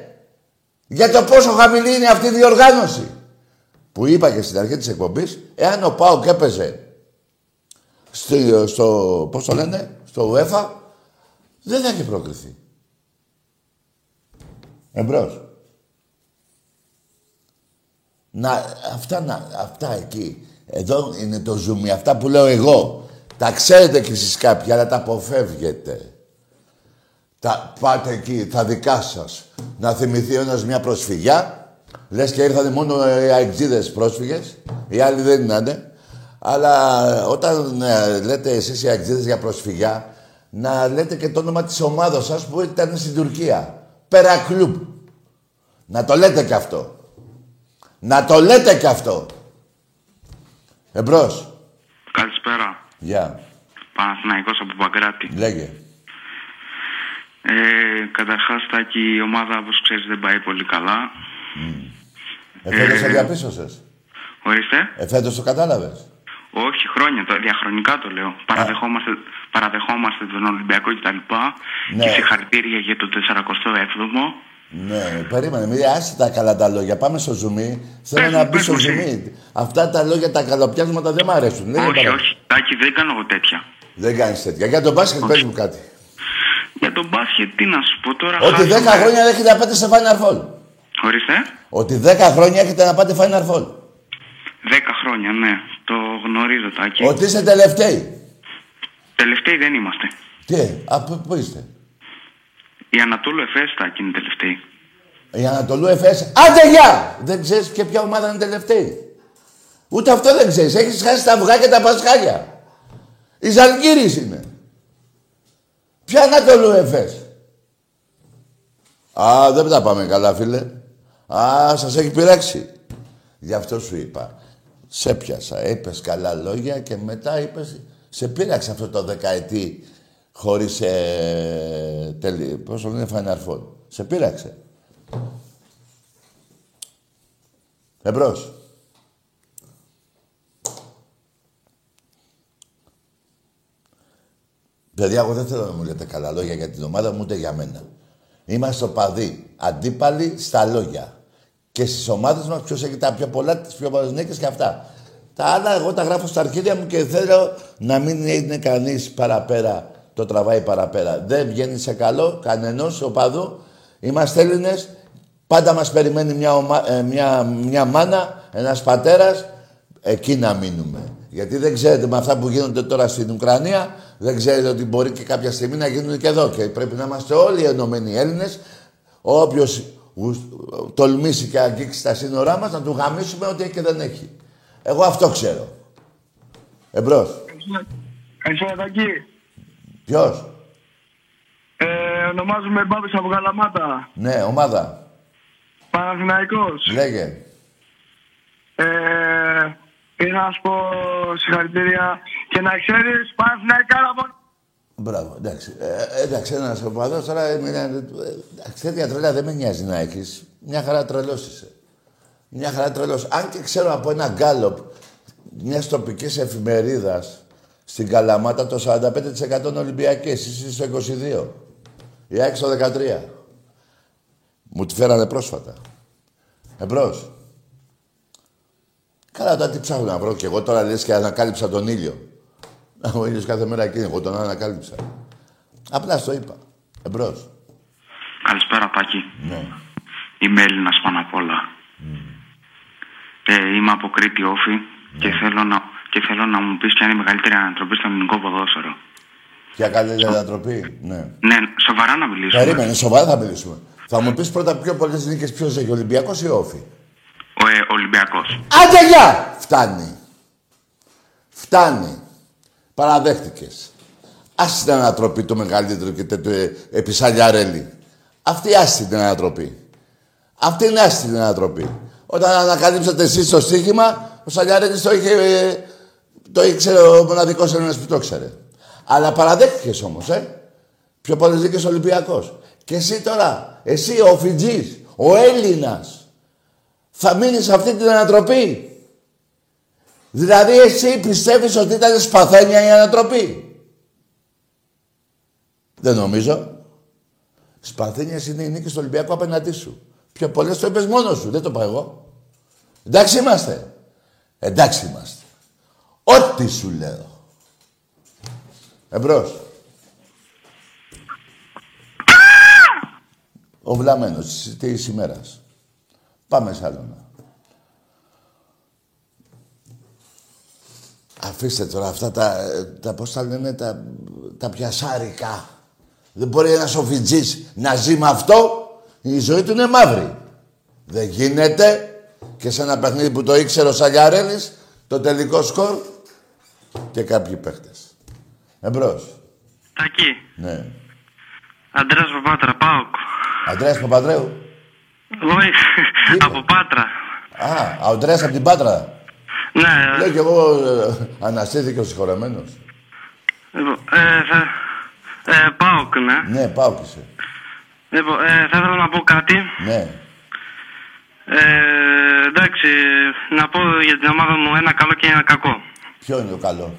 Για το πόσο χαμηλή είναι αυτή η διοργάνωση. Που είπα και στην αρχή της εκπομπής, εάν ο Πάοκ έπαιζε στο, στο, πώς το λένε, στο UEFA, δεν θα έχει προκριθεί. Εμπρός. Να, αυτά, να, αυτά εκεί. Εδώ είναι το ζουμί. Αυτά που λέω εγώ. Τα ξέρετε κι εσείς κάποιοι, αλλά τα αποφεύγετε. Τα πάτε εκεί, τα δικά σας. Να θυμηθεί ένας μια προσφυγιά. Λες και ήρθανε μόνο οι αεξίδες πρόσφυγες. Οι άλλοι δεν είναι. Αλλά όταν ε, λέτε εσείς οι αεξίδες για προσφυγιά, να λέτε και το όνομα της ομάδας σας που ήταν στην Τουρκία. Περακλούμπ. Να το λέτε κι αυτό. Να το λέτε κι αυτό. Εμπρός. Καλησπέρα. Γεια. Παναθηναϊκός από Παγκράτη. Λέγε. Ε, Καταρχάς, Τάκη, η ομάδα, όπως ξέρεις, δεν πάει πολύ καλά. Εφέτος το Ε, διαπίστωσες. Ορίστε. Εφέτος το κατάλαβες. Όχι, χρόνια, το, διαχρονικά το λέω. Παραδεχόμαστε, παραδεχόμαστε τον Ολυμπιακό κτλ. Ναι. Και συγχαρητήρια για το 47ο. Ναι, περίμενε, μην άσε τα καλά τα λόγια. Πάμε στο ζουμί. Θέλω Πες να μου, μπει πες στο μου, εσύ. ζουμί. Αυτά τα λόγια, τα καλοπιάσματα δεν μ' αρέσουν. Δεν όχι, είναι όχι, Τάκη, δεν κάνω εγώ τέτοια. Δεν κάνεις τέτοια. Για τον μπάσκετ πες μου κάτι. Για τον μπάσκετ, τι να σου πω τώρα. Ότι 10 χάσαμε. χρόνια έχετε να πάτε σε Final Four. Ορίστε. Ότι 10 χρόνια έχετε να πάτε Final Four. 10 χρόνια, ναι. Το γνωρίζω, Τάκη. Ότι είστε τελευταίοι. Τελευταίοι δεν είμαστε. Τι, από πού είστε; Η Ανατόλου Εφές, Τάκη, είναι τελευταίοι. Η Ανατολού Εφές. Άντε γεια! Δεν ξέρεις και ποια ομάδα είναι τελευταία. Ούτε αυτό δεν ξέρεις. Έχεις χάσει τα αυγά και τα πασχάλια. Η Ζαλγκύρης είναι. Ποια Ανατολού Εφές. Α, δεν τα πάμε καλά, φίλε. Α, σας έχει πειράξει. Γι' αυτό σου είπα. Σε πιάσα. Είπες καλά λόγια και μετά είπες... Σε πείραξε αυτό το δεκαετή χωρίς... Ε, τελει... Πώς το λένε, Final Four. Σε πείραξε. Εμπρός. Παιδιά, εγώ δεν θέλω να μου λέτε καλά λόγια για την ομάδα μου, ούτε για μένα. Είμαστε οπαδοί, αντίπαλοι στα λόγια. Και στις ομάδες μας ποιος έχει τα πιο πολλά, τις πιο πολλές νίκες και αυτά. Τα άλλα εγώ τα γράφω στα αρχίδια μου και θέλω να μην είναι κανείς παραπέρα, το τραβάει παραπέρα. Δεν βγαίνει σε καλό κανενό οπαδού. Είμαστε Έλληνες, πάντα μας περιμένει μια, ομα... ε, μια, μια μάνα, ένας πατέρας, εκεί να μείνουμε. Γιατί δεν ξέρετε με αυτά που γίνονται τώρα στην Ουκρανία, δεν ξέρετε ότι μπορεί και κάποια στιγμή να γίνουν και εδώ. Και πρέπει να είμαστε όλοι ενωμένοι Έλληνες. Όποιος τολμήσει και αγγίξει τα σύνορά μας, να του γαμίσουμε ό,τι έχει και δεν έχει. Εγώ αυτό ξέρω. Εμπρός. Καλησπέρα, Τακί. Ποιος; Ε, ονομάζομαι Μπάμπης από Καλαμάτα. Ναι, ομάδα. Παναθηναϊκός. Λέγε. Ε, ήθελα να σου πω συγχαρητήρια και να ξέρεις Παναθηναϊκά να πω... Μπράβο, εντάξει. Ε, εντάξει, ένας οπαδός τώρα. Ε, ε, εντάξει, τέτοια τρελά δεν με νοιάζει να έχεις. Μια χαρά τρελός είσαι. Μια χαρά τρελός. Αν και ξέρω από ένα γκάλοπ μιας τοπικής εφημερίδας στην Καλαμάτα το 45% είναι Ολυμπιακέ. Εσύ στο 22. Η ΑΕΚ στο 13. Μου τη φέρανε πρόσφατα. Εμπρός. Καλά, τώρα τι ψάχνω να βρω κι εγώ τώρα λες και ανακάλυψα τον ήλιο. Ο ήλιος κάθε μέρα εκεί, εγώ τον ανακάλυψα. Απλά στο είπα. Εμπρός. Καλησπέρα, Τάκη. Ναι. Είμαι Έλληνας πάνω απ' όλα. Ε, είμαι από Κρήτη Όφη και, θέλω να, και θέλω να μου πεις ποια είναι η μεγαλύτερη ανατροπή στο ελληνικό ποδόσφαιρο. Ποια καλύτερη ανατροπή. Ναι. Ναι, σοβαρά να μιλήσουμε. Περίμενε, σοβαρά θα μιλήσουμε. Θα μου πεις πρώτα πιο πολλές νίκες ποιος έχει, Ολυμπιακός ή Όφη; Ο ε, Ολυμπιακός. Άντε γεια! Φτάνει. Φτάνει. Παραδέχτηκες. Άσε την ανατροπή το μεγαλύτερο και τέτοιο ε, επισαλιαρέλη. Αυτή άσε την ανατροπή. Αυτή είναι άσε την ανατροπή. Όταν ανακαλύψατε εσείς το στοίχημα, ο Σαλιαρέλης το είχε... ε, το ήξερε ο μοναδικός Έλληνας που το ήξερε. Αλλά παραδέχτηκες όμως, ε. Πιο πολλές δίκες Ολυμπιακός. Και εσύ τώρα, εσύ ο Φιτζής, ο Έλληνας, Θα μείνεις σε αυτή την ανατροπή. Δηλαδή εσύ πιστεύεις ότι ήταν σπαθένια η ανατροπή; Δεν νομίζω. Σπαθένιας είναι η νίκη στο Ολυμπιακό απέναντί σου. Πιο πολλές το είπες μόνος σου, δεν το είπα εγώ. Εντάξει είμαστε. Εντάξει είμαστε. Ό,τι σου λέω. Εμπρός. Ο βλαμμένος της ημέρας. Πάμε σε άλλο. Αφήστε τώρα αυτά τα, τα πώς τα λένε, τα, τα πιασάρικα. Δεν μπορεί ένας οφιτζής να ζει με αυτό. Η ζωή του είναι μαύρη. Δεν γίνεται. Και σε ένα παιχνίδι που το ήξερε ο Σαλιαρέλης, το τελικό σκορ και κάποιοι παίχτες. Εμπρός. Τακί. Ναι. Αντρέας Παπάτρα, ΠΑΟΚ. Αντρέας Παπαδρέου. Όχι, Είπα; από Πάτρα. Α, ο Αντρέας από την Πάτρα. Ναι, Λέω κι εγώ ε, αναστήθηκε ο συγχωρεμένος. λοιπόν, ε, θα, ε, ΠΑΟΚ, ναι. Ναι, πάω και σε. Λοιπόν, ε, θα ήθελα να πω κάτι. Ναι. Ε, εντάξει, να πω για την ομάδα μου ένα καλό και ένα κακό. Ποιο είναι το καλό;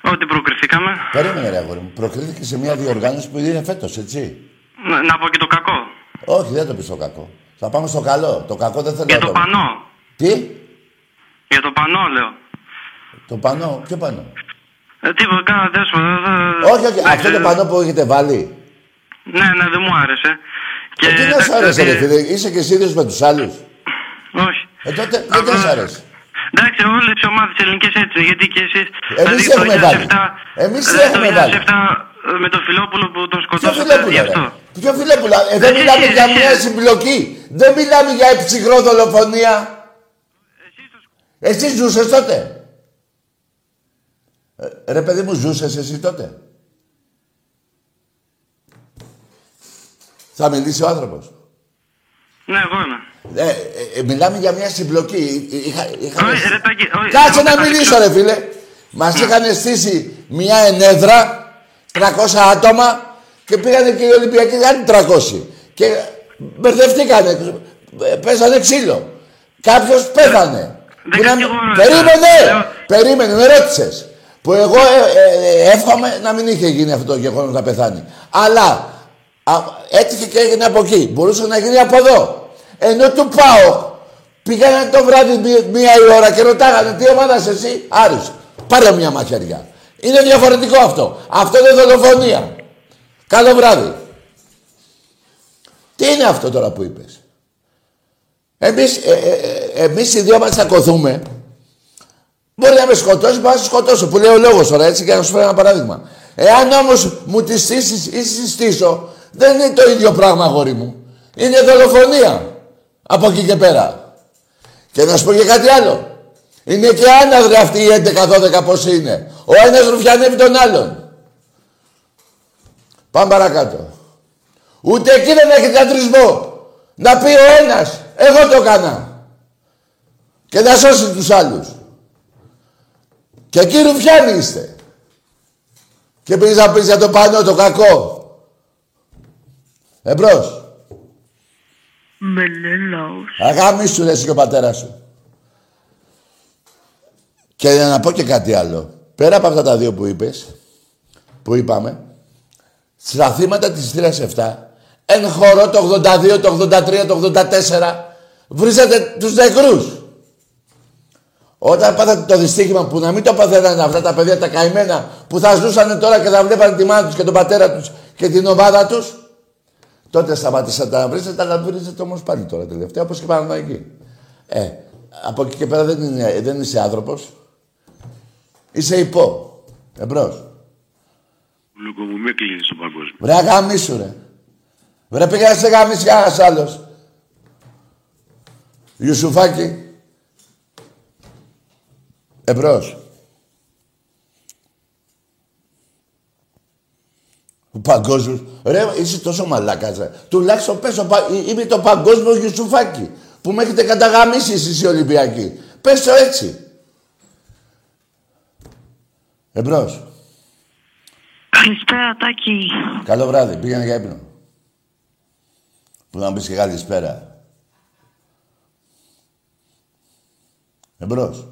Ότι προκριθήκαμε. Περίμενε ρε αγόρι μου. Προκρίθηκε σε μια διοργάνωση που είναι φέτος, έτσι; Να, να πω και το κακό. Όχι, δεν το πεις το κακό. Θα πάμε στο καλό. Το κακό δεν θέλω Για να το το πανό. Τι; Για το πανό, λέω. Το πανό, ποιο πανό; Ε, τίποτα, κάνα δέσποτα. όχι, όχι, αυτό το πανό που έχετε βάλει. Ναι, ναι, δεν μου άρεσε. Και τι να εντάξει, σου άρεσε, ρε ότι- φίλε, είσαι και εσύ ίδιος με τους άλλους; Όχι. Ε, τότε δεν Απλά- σ' άρεσε; Εντάξει, όλες οι ομάδες ελληνικές έτσι είναι, γιατί και εσεί. Εμείς τις έχουμε βάλει. Εμείς τις έχουμε βάλει. με τον Φιλόπουλο που τον Ποιο σκοτώσατε. φιλόπουλο, γι' ρε; αυτό. Ποιο φιλόπουλο. Ε, δεν Εσύ, μιλάμε εσύ, για εσύ. μια συμπλοκή. Δεν μιλάμε για ψυχρό δολοφονία. Εσύ ζούσες τότε. Ε, ρε παιδί μου, ζούσες εσύ τότε. Θα μιλήσει ο άνθρωπος. Ναι, εγώ είμαι. Ε, ε, ε, μιλάμε για μια συμπλοκή. Ε, Είχα, είχα... Όχι, ρε, Τάκη, όχι, Κάτσε εγώ να θα μιλήσω, δείξω. ρε φίλε. Μας είχαν στήσει μια ενέδρα, 300 άτομα και πήγανε και οι Ολυμπιακοί άλλοι 300. Και μπερδευτήκανε. Ε, Πέσανε ξύλο. Κάποιος πέθανε. Δεν Που να- κατηγορώ, Περίμενε! λέω- Περίμενε, με ρώτησες. Που εγώ ε, ε, ε, εύχομαι να μην είχε γίνει αυτό το γεγονός να πεθάνει. Αλλά α, έτυχε και έγινε από εκεί. Μπορούσε να γίνει από εδώ. Ενώ του πάω πήγανε το βράδυ μí- μία η ώρα και ρωτάγανε τι ομάδα είσαι εσύ; Άρης. Πάρε μια μαχαιριά. Είναι διαφορετικό αυτό. Αυτό είναι δολοφονία. Καλό βράδυ. Τι είναι αυτό τώρα που είπες; Εμείς, ε, ε, ε, εμείς οι δύο μας τσακωθούμε. Μπορεί να με σκοτώσει, μπορεί να σε σκοτώσω. Που λέει ο λόγος τώρα, έτσι, και να σου φέρω ένα παράδειγμα. Εάν όμως μου τη στήσεις ή συστήσω, δεν είναι το ίδιο πράγμα, αγόρι μου. Είναι δολοφονία. Από εκεί και πέρα. Και να σου πω και κάτι άλλο. Είναι και άναδροι αυτοί οι 11-12 πώς είναι. Ο ένας ρουφιανεύει τον άλλον. Πάμε παρακάτω. Ούτε εκεί δεν έχει θεατρισμό. Να πει ο ένας, εγώ το έκανα. Και να σώσει τους άλλους. Και εκεί ρουφιάνοι είστε. Και πήγες να πεις για το πανό, το κακό. Εμπρός. Μελέλαος. Αγάμισου ρε εσύ και ο πατέρας σου. Και να πω και κάτι άλλο. Πέρα από αυτά τα δύο που είπες, που είπαμε, στα θύματα της θύρας 7, εν χώρο το 82, το 83, το 84, βρίζατε τους νεκρούς. Όταν πάθατε το δυστύχημα που να μην το παθαίνανε αυτά τα παιδιά τα καημένα που θα ζούσαν τώρα και θα βλέπανε τη μάνα τους και τον πατέρα τους και την ομάδα τους, τότε σταματήσατε να βρίζετε, αλλά βρίζετε όμως πάλι τώρα τελευταία, όπως και πάνω εκεί. Ε, από εκεί και πέρα δεν, είναι, δεν είσαι άνθρωπος. Είσαι υπό. Εμπρός. Λουκο μου, με κλείνεις στον παγκόσμιο. Βρε αγαμίσου ρε. Βρε πήγα να σε γαμίσει κανένας άλλος. Ιουσουφάκη. Εμπρός. Ο παγκόσμιος. Ρε, είσαι τόσο μαλάκας ρε. Τουλάχιστον πες, ο πα- ε, είμαι το παγκόσμιο Ιουσουφάκη. Που με έχετε καταγαμίσει εσείς οι Ολυμπιακοί. Πες το έτσι. Εμπρός. Καλησπέρα, Τάκη. Καλό βράδυ. Πήγαινε για ύπνο. Που να μου πεις και καλησπέρα. Εμπρός.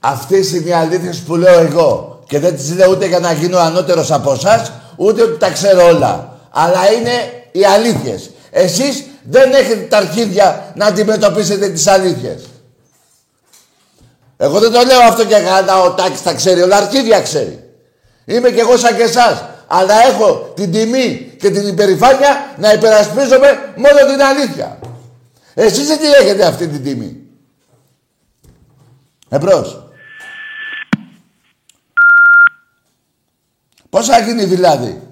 Αυτές είναι οι αλήθειες που λέω εγώ. Και δεν τις λέω ούτε για να γίνω ανώτερος από εσάς, ούτε ότι τα ξέρω όλα. Αλλά είναι οι αλήθειες. Εσείς δεν έχετε τα αρχίδια να αντιμετωπίσετε τις αλήθειες. Εγώ δεν το λέω αυτό και κανένα ο Τάκης τα ξέρει, όλα αρχίδια ξέρει. Είμαι κι εγώ σαν και εσάς. Αλλά έχω την τιμή και την υπερηφάνεια να υπερασπίζομαι μόνο την αλήθεια. Εσείς δεν την έχετε αυτή την τιμή; Εμπρός. Πώς θα γίνει δηλαδή;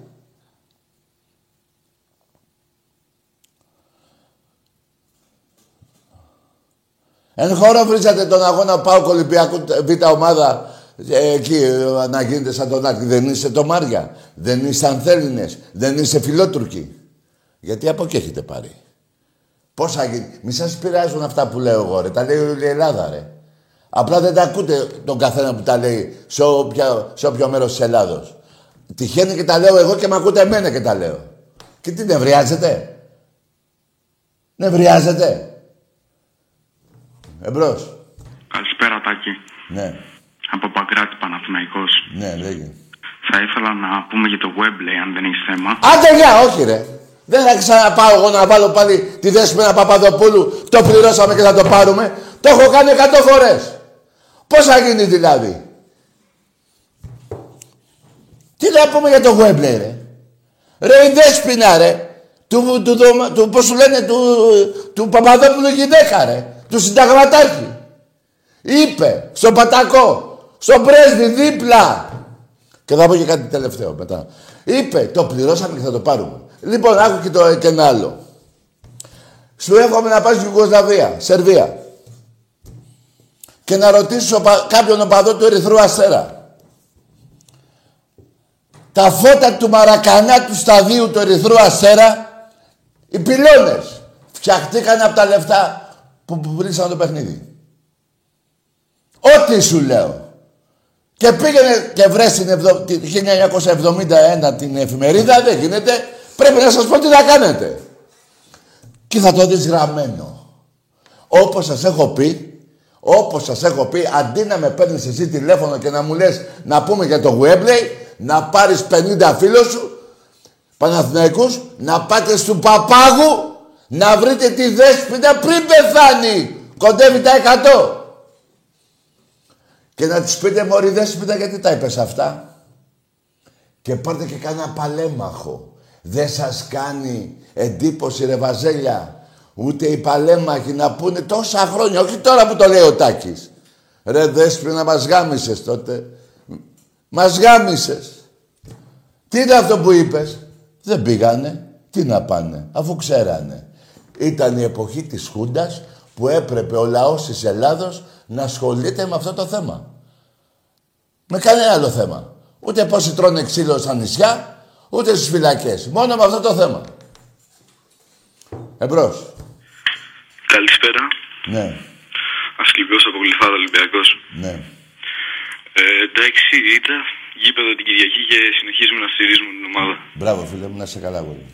Εν χώρο βρίζατε τον αγώνα Πάου Ολυμπιακού Β' ομάδα ε, εκεί ε, να γίνετε σαν τον Άκη. Δεν είστε το Μάρια. Δεν είστε Ανθέλινες. Δεν είστε Φιλότουρκοι. Γιατί από εκεί έχετε πάρει; Πώς θα γίνει. Μη σας πειράζουν αυτά που λέω εγώ ρε. Τα λέει όλη η Ελλάδα ρε. Απλά δεν τα ακούτε τον καθένα που τα λέει σε όποιο, σε όποιο μέρος της Ελλάδος. Τυχαίνει και τα λέω εγώ και με ακούτε εμένα και τα λέω. Και τι νευριάζετε; Νευριάζετε; Εμπρός. Καλησπέρα, Τάκη. Ναι. Από Παγκράτη, Παναθηναϊκός. Ναι, λέγε. Θα ήθελα να πούμε για το Webley, αν δεν έχεις θέμα. Άντε γεια, όχι ρε. Δεν θα ξαναπάω εγώ να βάλω πάλι τη Δέσποινα Παπαδοπούλου. Το πληρώσαμε και θα το πάρουμε. Το έχω κάνει 100 φορές. Πώς θα γίνει δηλαδή; Τι να πούμε για το Webley ρε. Ρε η Δέσποινα ρε. Του, του, του, του πώς σου λένε, του, του Παπαδόπουλου γυναίκα ρε. Του συνταγματάρχη. Είπε στον Πατακό, στον πρέσβη δίπλα. Και θα πω και κάτι τελευταίο μετά. Είπε, το πληρώσαμε και θα το πάρουμε. Λοιπόν, άκου και, το, και ένα άλλο. Σου εύχομαι να πας στην Ιουγκοσλαβία, Σερβία. Και να ρωτήσεις κάποιον οπαδό του Ερυθρού Αστέρα. Τα φώτα του Μαρακανά του σταδίου του Ερυθρού Αστέρα, οι πυλώνες, φτιαχτήκαν από τα λεφτά που, που το παιχνίδι. Ό,τι σου λέω. Και πήγαινε και βρες την 1971 την εφημερίδα, δεν γίνεται. Πρέπει να σας πω τι θα κάνετε. Και θα το δεις γραμμένο. Όπως σας έχω πει, όπως σας έχω πει, αντί να με παίρνεις εσύ τηλέφωνο και να μου λες να πούμε για το Webley, να πάρεις 50 φίλους σου, Παναθηναϊκούς, να πάτε στου παπάγου, να βρείτε τη δέσποινα πριν πεθάνει. Κοντεύει τα 100. Και να της πείτε μωρή δέσποινα γιατί τα είπες αυτά. Και πάρτε και κανένα παλέμαχο. Δεν σας κάνει εντύπωση ρε Βαζέλια. Ούτε οι παλέμαχοι να πούνε τόσα χρόνια. Όχι τώρα που το λέει ο Τάκης. Ρε δέσποινα μας γάμισες τότε. Μας γάμισες. Τι είναι αυτό που είπες; Δεν πήγανε. Τι να πάνε. Αφού ξέρανε. Ήταν η εποχή της Χούντας που έπρεπε ο λαός της Ελλάδος να ασχολείται με αυτό το θέμα. Με κανένα άλλο θέμα. Ούτε πόσοι τρώνε ξύλο στα νησιά, ούτε στις φυλακές. Μόνο με αυτό το θέμα. Εμπρός. Καλησπέρα. Ναι. Ασκληπιός από Γλυφάδα Ολυμπιακός. Ναι. Ε, εντάξει, ήταν γήπεδο την Κυριακή και συνεχίζουμε να στηρίζουμε την ομάδα. Μπράβο φίλε μου, να σε καλά πολύ.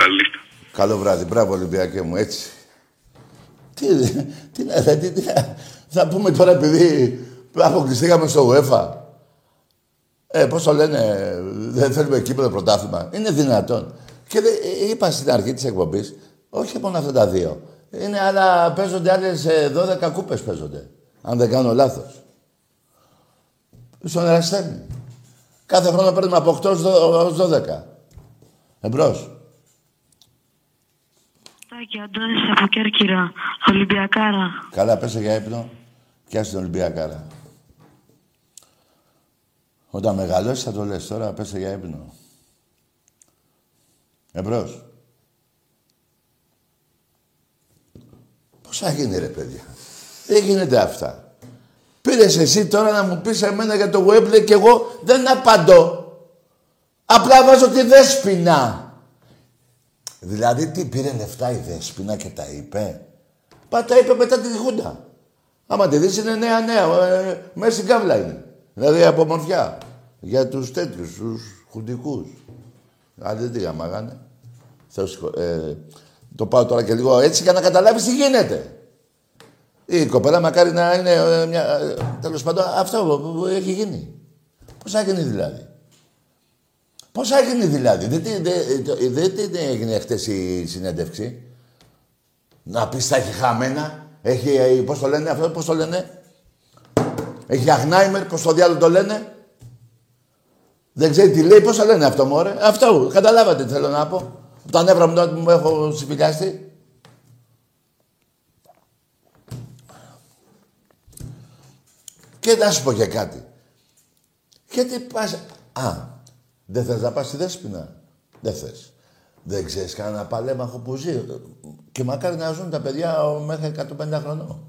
Καλή Καλό βράδυ. Μπράβο Ολυμπιακέ μου, έτσι. Τι, τι, τι, τι, τι, θα πούμε τώρα επειδή αποκλειστήκαμε στο UEFA. Ε, πώς το λένε, δεν θέλουμε εκεί το πρωτάθλημα. Είναι δυνατόν. Και δε, είπα στην αρχή της εκπομπής, όχι μόνο αυτά τα δύο. Είναι άλλα, παίζονται άλλες 12 κούπες παίζονται. Αν δεν κάνω λάθος. Στον Εραστέχνη. Κάθε χρόνο παίρνουμε από 8 ως 12. Εμπρός. Τάκη, Αντώνης από Κέρκυρα. Ολυμπιακάρα. Καλά, πέσε για ύπνο. Και την Ολυμπιακάρα. Όταν μεγαλώσεις θα το λες τώρα, πέσε για ύπνο. Εμπρός. Πώς θα γίνει ρε παιδιά; Δεν γίνεται αυτά. Πήρες εσύ τώρα να μου πεις εμένα για το Webley και εγώ δεν απαντώ. Απλά βάζω τη δέσποινα. Δηλαδή τι πήρε λεφτά η Δέσποινα και τα είπε; Πα τα είπε μετά τη Χούντα. Άμα τη δεις είναι νέα νέα. Ε, μέσα στην κάβλα είναι. Δηλαδή από μορφιά. Για τους τέτοιους, τους χουντικούς. Αν δεν τη γαμάγανε. Ε, Το πάω τώρα και λίγο έτσι για να καταλάβεις τι γίνεται. Η κοπέλα μακάρι να είναι ε, μια... ε, Τέλος πάντων, αυτό που- που έχει γίνει. Πώς θα γίνει δηλαδή; Πώς θα γίνει δηλαδή; Δεν, τι- δεν, το- δεν, δεν έγινε χτες η συνέντευξη. Να πεις τα έχει χαμένα. Έχει, ε, πώς το λένε αυτό, πώς το λένε; Έχει Αγνάιμερ, πώς το διάλογο το λένε. Δεν ξέρει τι λέει, πώς το λένε αυτό μωρέ; Αυτό, καταλάβατε τι θέλω να πω. Από τα νεύρα μου τότε που μου έχω συμφιλιάσει. Και να σου πω και κάτι. Γιατί πας... Α, δεν θες να πας στη Δέσποινα; Δεν θες. Δεν ξέρεις κανένα παλέμαχο που ζει. Και μακάρι να ζουν τα παιδιά ο, μέχρι 150 χρονών.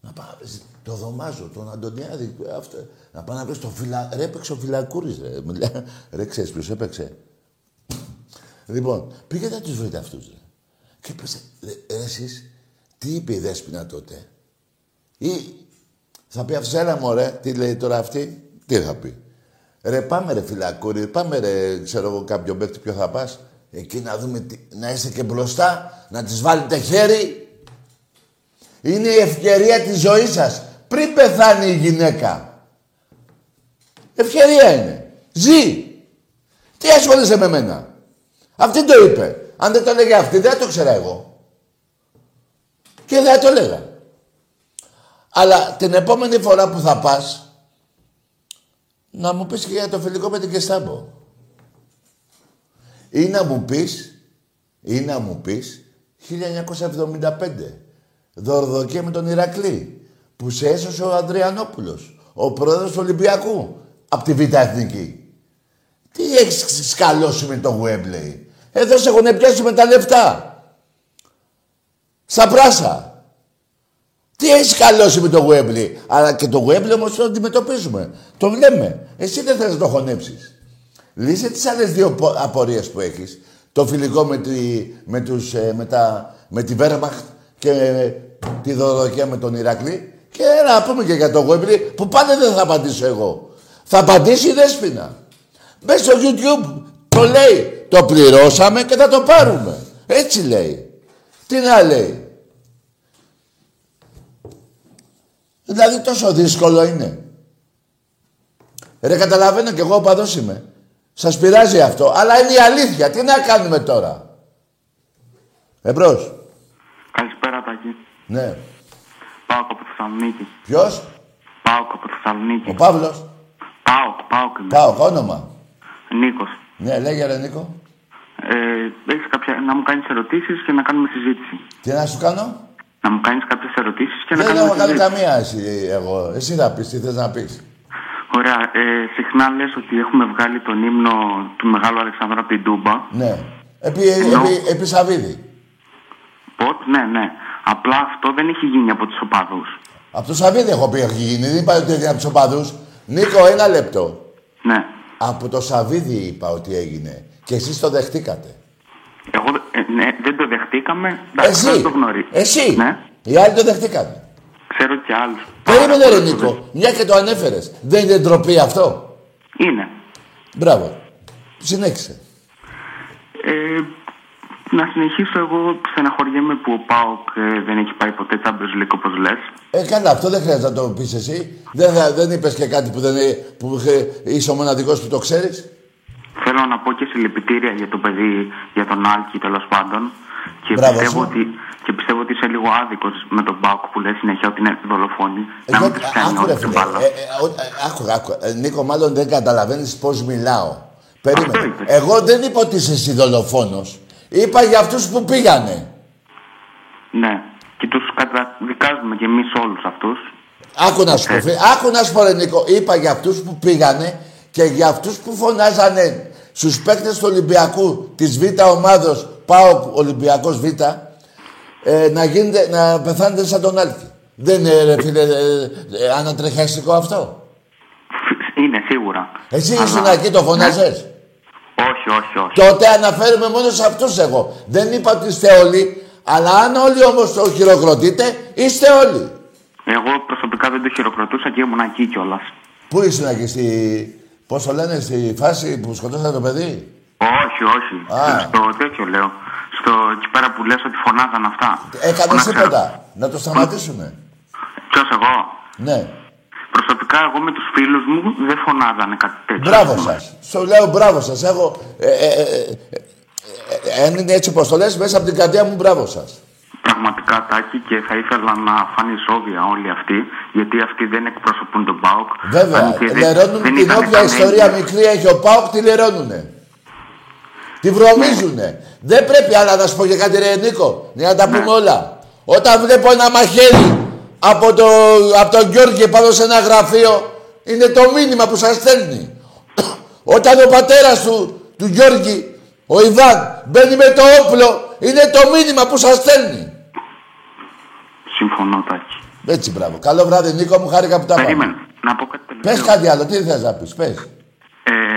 Να πάει να βρεις το Δωμάζο, τον Αντωνιάδη, αυτό. Να πάει να βρεις το φυλα... Ρε, έπαιξε ο Φυλακούρης, ρε. Μιλά- Ρε, ξέρεις ποιος έπαιξε; Λοιπόν, πήγαινε να τους βρείτε αυτούς, ρε. Και πες, ρε, ρε, εσείς, τι είπε η Δέσποινα τότε; Ή θα πει αυτός, έλα μωρέ, τι λέει τώρα αυτή, τι θα πει; Ρε πάμε ρε φυλακούρι, πάμε ρε, ξέρω εγώ κάποιο παίκτη ποιο θα πας; Εκεί να δούμε, τι, να είστε και μπροστά, να τις βάλετε χέρι. Είναι η ευκαιρία της ζωής σας. Πριν πεθάνει η γυναίκα. Ευκαιρία είναι. Ζει. Τι ασχολείσαι με μένα. Αυτή το είπε. Αν δεν το έλεγε αυτή, δεν θα το ξέρα εγώ. Και δεν θα το έλεγα. Αλλά την επόμενη φορά που θα πας, να μου πεις και για το φιλικό με την Κεστάμπο. Ή να μου πεις, ή να μου πεις, 1975, δορδοκία με τον Ηρακλή, που σε έσωσε ο Ανδριανόπουλος, ο πρόεδρος του Ολυμπιακού, από τη Β' Εθνική. Τι έχεις σκαλώσει με το Wembley. Εδώ σε έχουν πιάσει με τα λεφτά. Στα πράσα. Τι έχεις καλώσει με το Wembley. Αλλά και το Wembley όμως το αντιμετωπίζουμε. Το λέμε. Εσύ δεν θες να το χωνέψεις. Λύσε τις άλλες δύο πο- απορίες που έχεις. Το φιλικό με τη, με τους, ε, με τα, με τη Wehrmacht και ε, τη δωροδοκία με τον Ηρακλή. Και να πούμε και για το Wembley που πάλι δεν θα απαντήσω εγώ. Θα απαντήσει η Δέσποινα. Μπες στο YouTube. Το λέει. Το πληρώσαμε και θα το πάρουμε. Έτσι λέει. Τι να λέει. Δηλαδή τόσο δύσκολο είναι. Ρε καταλαβαίνω κι εγώ οπαδός είμαι. Σας πειράζει αυτό. Αλλά είναι η αλήθεια. Τι να κάνουμε τώρα; Εμπρός. Καλησπέρα, Τάκη. Ναι. Πάω από Θεσσαλονίκη. Ποιος; Πάω από Θεσσαλονίκη. Ο Παύλος. Πάω, πάω και Πάω. Όνομα. Νίκος. Ναι, λέγε ρε Νίκο. Ε, έχεις κάποια... να μου κάνεις ερωτήσεις και να κάνουμε συζήτηση. Τι να σου κάνω; Να μου κάνεις κάποιες ερωτήσεις και να Δεν κάνουμε έχω κάνει συζήτηση. καμία εσύ εγώ. Εσύ θα πεις τι θες να πεις. Ωραία. Ε, συχνά λες ότι έχουμε βγάλει τον ύμνο του Μεγάλου Αλεξάνδρου από την Τούμπα. Ναι. Επί, επί, επί Σαββίδη. Πότ, ναι, ναι. Απλά αυτό δεν έχει γίνει από τους οπαδούς. Από το Σαββίδη έχω πει έχει γίνει. Δεν είπα ότι έγινε από τους οπαδούς. Νίκο, ένα λεπτό. Ναι. Από το Σαββίδη είπα ότι έγινε. Και εσείς το δεχτήκατε. Εγώ ε, ναι, δεν το δεχτήκαμε. Εντάξει, δεν Εσύ. το γνωρίζω. Εσύ. Ναι. Οι άλλοι το δεχτήκατε. Ξέρω και άλλους. Περίμενε ρε Νίκο. Μια και το ανέφερες. Δεν είναι ντροπή αυτό; Είναι. Μπράβο. Συνέχισε. Ε, να συνεχίσω εγώ στεναχωριέμαι που ο ΠΑΟΚ ε, δεν έχει πάει ποτέ Champions League όπως λες. Ε, καλά, αυτό δεν χρειάζεται να το πεις εσύ. Δεν, θα- δεν είπες και κάτι που, δεν, είναι- που χε- είσαι ο μοναδικός που το ξέρεις; Θέλω να πω και συλληπιτήρια για το παιδί, για τον Άλκη τέλος πάντων. Και Μπράβο πιστεύω, σου. ότι, και πιστεύω ότι είσαι λίγο άδικος με τον ΠΑΟΚ που λέει συνέχεια ότι είναι δολοφόνοι. Ε, να μην γιατί- τους κάνει άκου, ρε, όλη την φίλε. μπάλα. Ε, ε, ο- ε, άκου, άκου. Ε, Νίκο, μάλλον δεν καταλαβαίνεις πώς μιλάω. Περίμενε. Αυτό είπες. Εγώ δεν είπα ότι είσαι εσύ δολοφόνος. Είπα για αυτούς που πήγανε. Ναι. Και τους καταδικάζουμε κι εμείς όλους αυτούς. Άκου να σου πω, φίλε. Άκου να σου πω, ρε Νίκο. Είπα για αυτούς που πήγανε και για αυτούς που φωνάζανε στους παίκτες του Ολυμπιακού της Β' ομάδος, πάω Ολυμπιακός Β, ε, να, γίνετε, να πεθάνετε σαν τον Άλκη. Δεν είναι, ρε φίλε, ε, ε, ανατρεχιαστικό αυτό; Είναι σίγουρα. Εσύ Αλλά- ήσουν εκεί, το φωνάζες; Όχι, όχι, όχι. Τότε αναφέρομαι μόνο σε αυτούς εγώ. Δεν είπα ότι είστε όλοι, αλλά αν όλοι όμως το χειροκροτείτε, είστε όλοι. Εγώ προσωπικά δεν το χειροκροτούσα και ήμουν εκεί κιόλας. Πού ήσουν εκεί, στη... πώς το λένε, στη φάση που σκοτώσατε το παιδί; Όχι, όχι. Α. Στο τέτοιο λέω. Στο, εκεί πέρα που λες ότι φωνάζαν αυτά. Έκανε Φωνάξαν- τίποτα. Να το σταματήσουμε. Ποιος εγώ; Ναι. Προσωπικά εγώ με τους φίλους μου δεν φωνάζανε κάτι τέτοιο. Μπράβο σας. Σου λέω μπράβο σας. Έχω. Ε, ε, ε, ε, ε, αν είναι έτσι όπως το λες, μέσα από την καρδιά μου μπράβο σας. Πραγματικά τάκι και θα ήθελα να φανεί σόβια όλοι αυτοί, γιατί αυτοί δεν εκπροσωπούν τον ΠΑΟΚ. Βέβαια. Αν και δεν- Λερώνουν δεν την είχαν όποια καμία ιστορία έννοια. μικρή έχει ο Πάοκ, τη λερώνουνε. Τη βρωμίζουνε. Δεν πρέπει, αλλά να σου πω και κάτι, ρε Νίκο, για να τα πούμε όλα. Όταν βλέπω ένα μαχαίρι από, το, από τον Γιώργη πάνω σε ένα γραφείο, είναι το μήνυμα που σας στέλνει. Όταν ο πατέρας του, του Γιώργη, ο Ιβάν, μπαίνει με το όπλο, είναι το μήνυμα που σας στέλνει. Συμφωνώ, τάκι. Έτσι, μπράβο. Καλό βράδυ, Νίκο μου, χάρηκα που τα Περίμενε. πάμε. Να πω κάτι τελευταίο. Πες κάτι άλλο, τι θες να πεις, πες.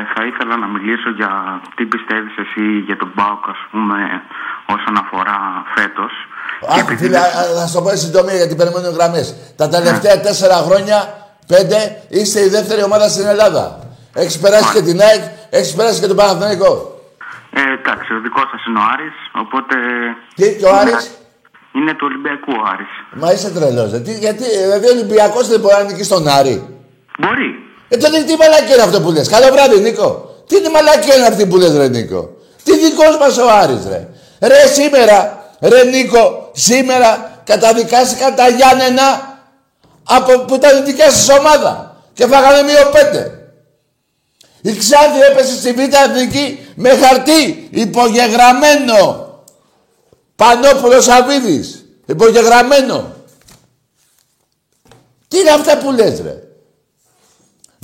Ε, θα ήθελα να μιλήσω για τι πιστεύεις εσύ για τον ΠΑΟΚ, ας πούμε, όσον αφορά φέτος. Και Άκου επειδή φίλε, δεν- α- α- να σου το πω εν συντομία γιατί περιμένουν γραμμές. Τα τελευταία τέσσερα χρόνια, πέντε, είστε η δεύτερη ομάδα στην Ελλάδα. Έχεις περάσει και την ΑΕΚ, έχεις περάσει και τον Παναθηναϊκό. Ε, εντάξει, ο δικός σας είναι ο Άρης, οπότε... Τι, και ο Άρης; Είναι του Ολυμπιακού ο Άρης. Μα είσαι τρελός. Γιατί, δηλαδή ο Ολυμπιακός δεν μπορεί να νικήσει τον Άρη. Μπορεί. Ε, τότε τι μαλακία είναι αυτό που λες; Καλό βράδυ, Νίκο. Τι είναι μαλακία είναι αυτή που λες, ρε Νίκο; Τι δικός μας ο Άρης, ρε; Ρε σήμερα, ρε Νίκο, σήμερα καταδικάστηκαν τα Γιάννενα από που ήταν η δικιά σας ομάδα. Και φάγανε μείον πέντε. Η Ξάνθη έπεσε στη Β' Εθνική με χαρτί υπογεγραμμένο. Πανόπουλος Αβίδης. Υπογεγραμμένο. Τι είναι αυτά που λες ρε;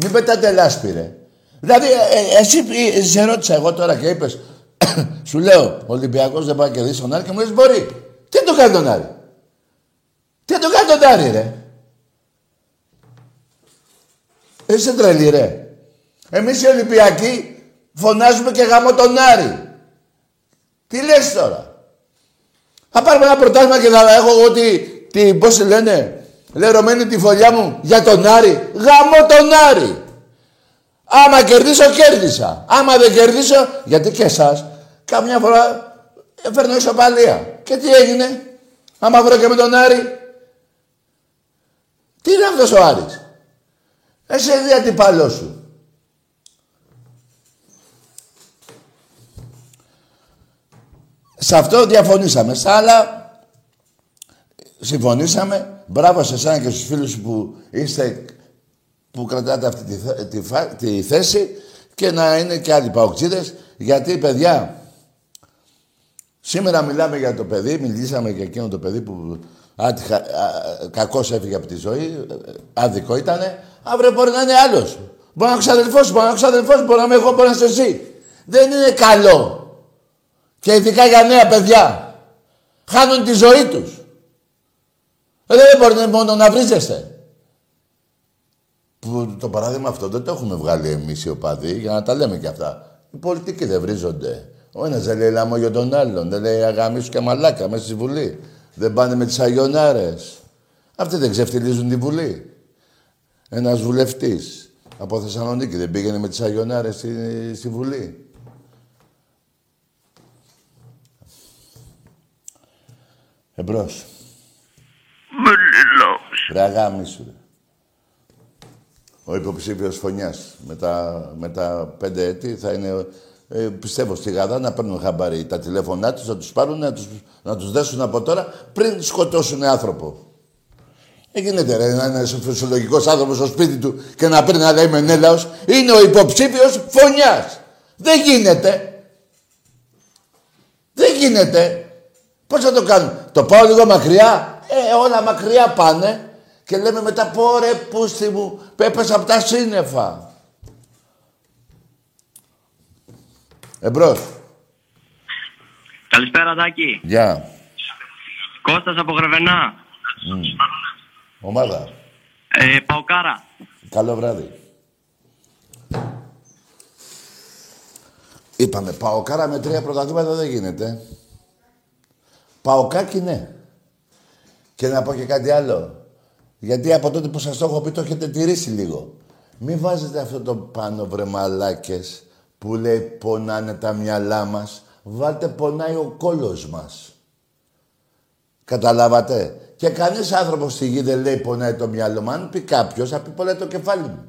Μην πετάτε λάσπη ρε. Δηλαδή ε, ε, εσύ ε, σε ρώτησα εγώ τώρα και είπες σου λέω ο Ολυμπιακός δεν πάει να κερδίσει τον Άρη και μου λες μπορεί. Τι το κάνει τον Άρη; Τι το κάνει τον Άρη ρε; Είσαι τρελή ρε. Εμείς οι Ολυμπιακοί φωνάζουμε και γάμο τον Άρη. Τι λες τώρα; Θα πάρουμε ένα πρωτάθλημα και θα έχω εγώ τη, τη πώς τη λένε, λερωμένη τη φωλιά μου για τον Άρη. Γαμώ τον Άρη. Άμα κερδίσω, κέρδισα. Άμα δεν κερδίσω, γιατί και εσάς, καμιά φορά ε, φέρνω ισοπαλία. Και τι έγινε, άμα βρω και με τον Άρη. Τι είναι αυτός ο Άρης; Εσύ είναι αντιπαλός σου. Σε αυτό διαφωνήσαμε. Στα άλλα συμφωνήσαμε. Μπράβο σε εσένα και στους φίλους σου που είστε που κρατάτε αυτή τη, θέ- τη, φα- τη θέση και να είναι και άλλοι παοξίδες γιατί παιδιά σήμερα μιλάμε για το παιδί μιλήσαμε για εκείνο το παιδί που άτυχα, α, κακώς έφυγε από τη ζωή ε, άδικο ήτανε αύριο μπορεί να είναι άλλος μπορεί να είναι ο ξαδελφός σου, μπορεί να είναι ο ξαδελφός σου, μπορεί να είμαι εγώ, μπορεί να είσαι εσύ δεν είναι καλό και ειδικά για νέα παιδιά. Χάνουν τη ζωή τους. Ε, δεν μπορείτε μόνο να βρίζεστε. Που το παράδειγμα αυτό δεν το έχουμε βγάλει εμείς οι οπαδοί για να τα λέμε και αυτά. Οι πολιτικοί δεν βρίζονται. Ο ένας δεν λέει λαμό για τον άλλον. Δεν λέει αγαμίσου και μαλάκα μέσα στη Βουλή. Δεν πάνε με τις αγιονάρες. Αυτοί δεν ξεφτιλίζουν τη Βουλή. Ένας βουλευτής από Θεσσαλονίκη δεν πήγαινε με τις αγιονάρες στη, στη Βουλή. Εμπρός. Ρε αγάμισου. ρε. Ο υποψήφιος φωνιάς με τα, με τα πέντε έτη θα είναι, ε, πιστεύω, στη Γαδά να παίρνουν χαμπάρι τα τηλέφωνά τους, να τους πάρουν, να τους, να τους δέσουν από τώρα πριν σκοτώσουν άνθρωπο. Δεν γίνεται ρε, να είναι φυσιολογικός άνθρωπος στο σπίτι του και να παίρνει να λέει Μενέλαος. Είναι ο υποψήφιος φωνιάς. Δεν γίνεται. Δεν γίνεται. Πώς θα το κάνουν; Το πάω λίγο μακριά. Ε, όλα μακριά πάνε. Και λέμε μετά, πω ρε πούστη μου, πέπεσα από τα σύννεφα. Εμπρός. Καλησπέρα, Τάκη. Γεια. Κώστας από Γρεβενά. Ομάδα. Ε, Παοκάρα. Καλό βράδυ. Είπαμε, παοκάρα με τρία πρωταθλήματα δεν γίνεται. Παοκάκι ναι. Και να πω και κάτι άλλο. Γιατί από τότε που σας το έχω πει το έχετε τηρήσει λίγο. Μην βάζετε αυτό το πάνω βρε μαλάκες που λέει πονάνε τα μυαλά μας. βάλτε πονάει ο κόλος μας. Καταλάβατε; Και κανείς άνθρωπος στη γη δεν λέει πονάει το μυαλό μου. Αν πει κάποιος, θα πει πονάει το κεφάλι μου.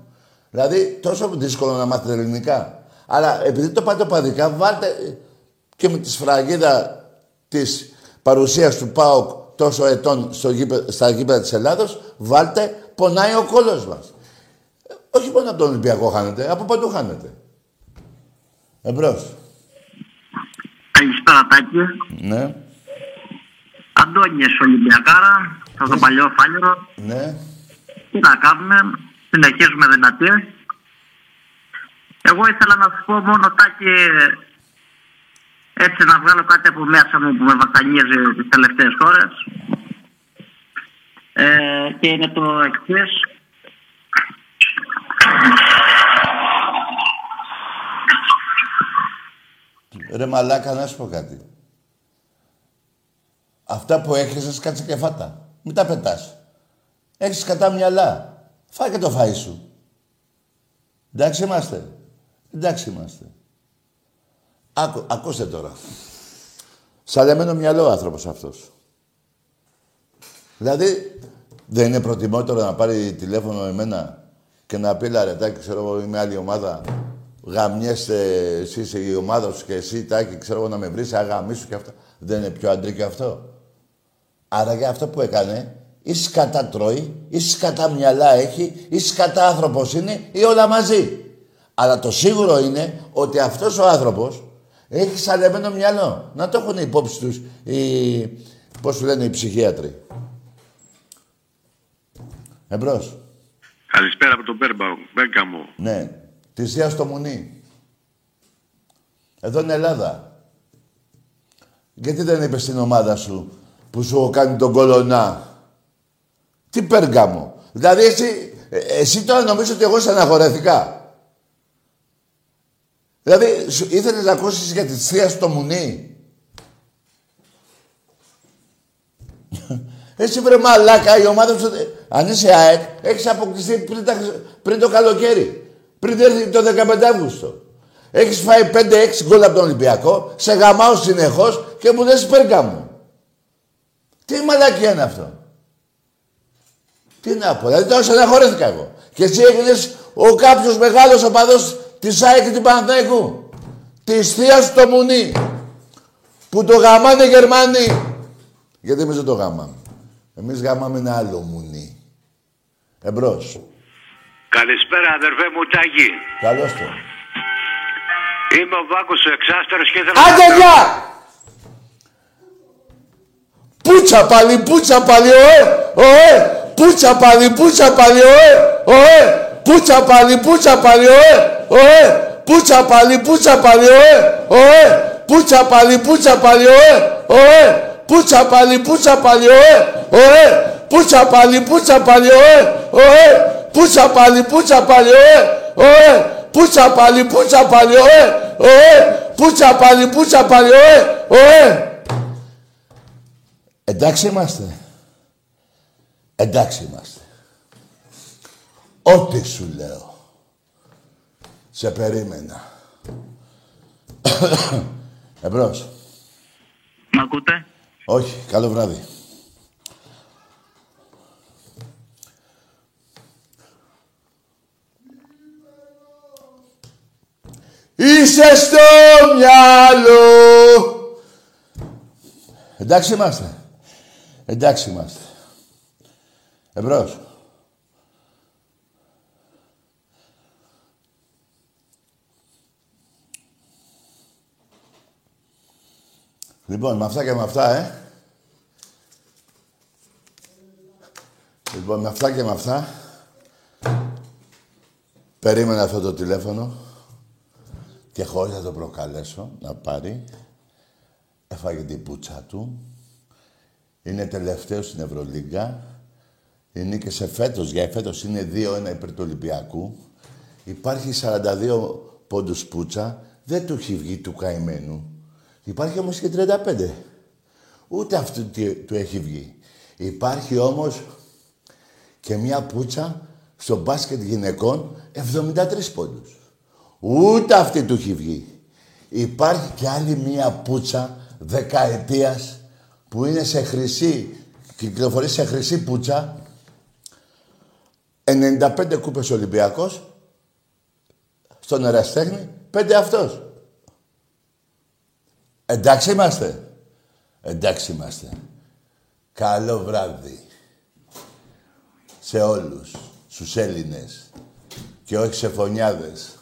Δηλαδή, τόσο δύσκολο να μάθετε ελληνικά. Αλλά επειδή το πάτε παδικά, βάλτε και με τη σφραγίδα της παρουσίας του ΠΑΟΚ τόσο ετών στο γήπε, στα γήπεδα της Ελλάδος, βάλτε πονάει ο κόλος μας. Όχι μόνο από τον Ολυμπιακό χάνετε, από παντού χάνετε. Εμπρός. Καλησπέρα Τάκη. Ναι. Αντώνιες Ολυμπιακάρα, από το παλιό φάλιρο. Ναι. Τι να κάνουμε, συνεχίζουμε δυνατή. Εγώ ήθελα να σου πω μόνο Τάκη, έτσι να βγάλω κάτι από μέσα μου που με βασανίζει τις τελευταίες ώρες. Ε, και είναι το εξής. Ρε μαλάκα, να σου πω κάτι. Αυτά που έχεις, κάτσε και φάτα. Μην τα πετάς. Έχεις κατά μυαλά. Φάει και το φαΐ σου. Εντάξει είμαστε. Εντάξει είμαστε. Άκου, ακούστε τώρα. Σαλεμένο μυαλό ο άνθρωπος αυτός. Δηλαδή, δεν είναι προτιμότερο να πάρει τηλέφωνο εμένα και να πει λαρετάκι, ξέρω εγώ, είμαι άλλη ομάδα. Γαμιέστε εσύ σε η ομάδα σου και εσύ τάκι, ξέρω εγώ να με βρεις, αγαμίσου και αυτά. Δεν είναι πιο αντρικό αυτό. Άρα για αυτό που έκανε, ή σκατά τρώει, ή σκατά μυαλά έχει, ή σκατά άνθρωπος είναι, ή όλα μαζί. Αλλά το σίγουρο είναι ότι αυτός ο άνθρωπος έχει σαλεμένο μυαλό. Να το έχουν υπόψη τους οι, πώς σου λένε, οι ψυχίατροι. Εμπρός. Καλησπέρα από τον Μπέρμπαου. Μπέγκαμο. Ναι. Τη Θεία στο Μουνί. Εδώ είναι Ελλάδα. Γιατί δεν είπες στην ομάδα σου που σου κάνει τον κολονά; Τι Πέργαμο. Δηλαδή εσύ, ε, εσύ τώρα νομίζω ότι εγώ στεναχωρέθηκα. Δηλαδή, σου, ήθελες να ακούσεις για τη θεία στο μουνί; Εσύ βρε μαλάκα, η ομάδα σου... Αν είσαι ΑΕΚ, έχεις αποκτηθεί πριν, τα, πριν το καλοκαίρι. Πριν έρθει το 15 Αύγουστο. Έχεις φάει 5-6 γκολ από τον Ολυμπιακό, σε γαμάω συνεχώς και μου λες πέρκα μου. Τι μαλακία είναι αυτό; Τι να πω, δηλαδή τώρα στεναχωρέθηκα εγώ. Και εσύ έγινες ο κάποιος μεγάλος οπαδός της ΑΕΚ και του Παναθηναϊκού. Της θείας στο Μουνί. Που το γαμάνε οι Γερμανοί. Γιατί εμείς δεν το γαμάμε. Εμείς γαμάμε ένα άλλο Μουνί. Εμπρός. Καλησπέρα αδερφέ μου Τάκη. Καλώς το. Είμαι ο Βάκος ο Εξάστερος και ήθελα Άντε γεια! Πούτσα πάλι, πούτσα πάλι, ωε, ωε! Πούτσα πάλι, πούτσα πάλι, ωε, ωε! Πούτσα πάλι, πούτσα πάλι, ωε, ωε! Πούτσα πάλι, πούτσα πάλι, ωε, ωε! Πούτσα πάλι, πούτσα πάλι, ωε, ωε! Πούτσα πάλι, πούτσα πάλι, ωε, ωε! Πούτσα πάλι, πούτσα πάλι, ωε, ωε! Πούτσα πάλι, πούτσα πάλι, ωε, ωε! Πούτσα πάλι, πούτσα πάλι, ωε, ωε! Πούτσα πάλι, πούτσα πάλι, ωε, ωε! Εντάξει είμαστε. Εντάξει είμαστε. Ό,τι σου λέω. Σε περίμενα. Εμπρός. Μ' ακούτε; Όχι. Καλό βράδυ. Είσαι στο μυαλό. Εντάξει είμαστε. Εντάξει είμαστε. Εμπρός. Λοιπόν, με αυτά και με αυτά, ε. Λοιπόν, με αυτά και με αυτά, περίμενα αυτό το τηλέφωνο και χωρίς να το προκαλέσω να πάρει, έφαγε την πούτσα του, είναι τελευταίο στην Ευρωλίγκα, είναι και σε φέτος, για φέτος είναι 2-1 υπέρ του Ολυμπιακού, υπάρχει 42 πόντους πούτσα, δεν του έχει βγει του καημένου. Υπάρχει όμως και 35. Ούτε αυτού του έχει βγει. Υπάρχει όμως και μια πούτσα στο μπάσκετ γυναικών 73 πόντους. Ούτε αυτή του έχει βγει. Υπάρχει και άλλη μία πουτσα δεκαετίας που είναι σε χρυσή, κυκλοφορεί σε χρυσή πουτσα 95 κούπες Ολυμπιακός στον Εραστέχνη, πέντε αυτός. Εντάξει είμαστε. Εντάξει είμαστε. Καλό βράδυ. Σε όλους. Στους Έλληνες. Και όχι σε φωνιάδες.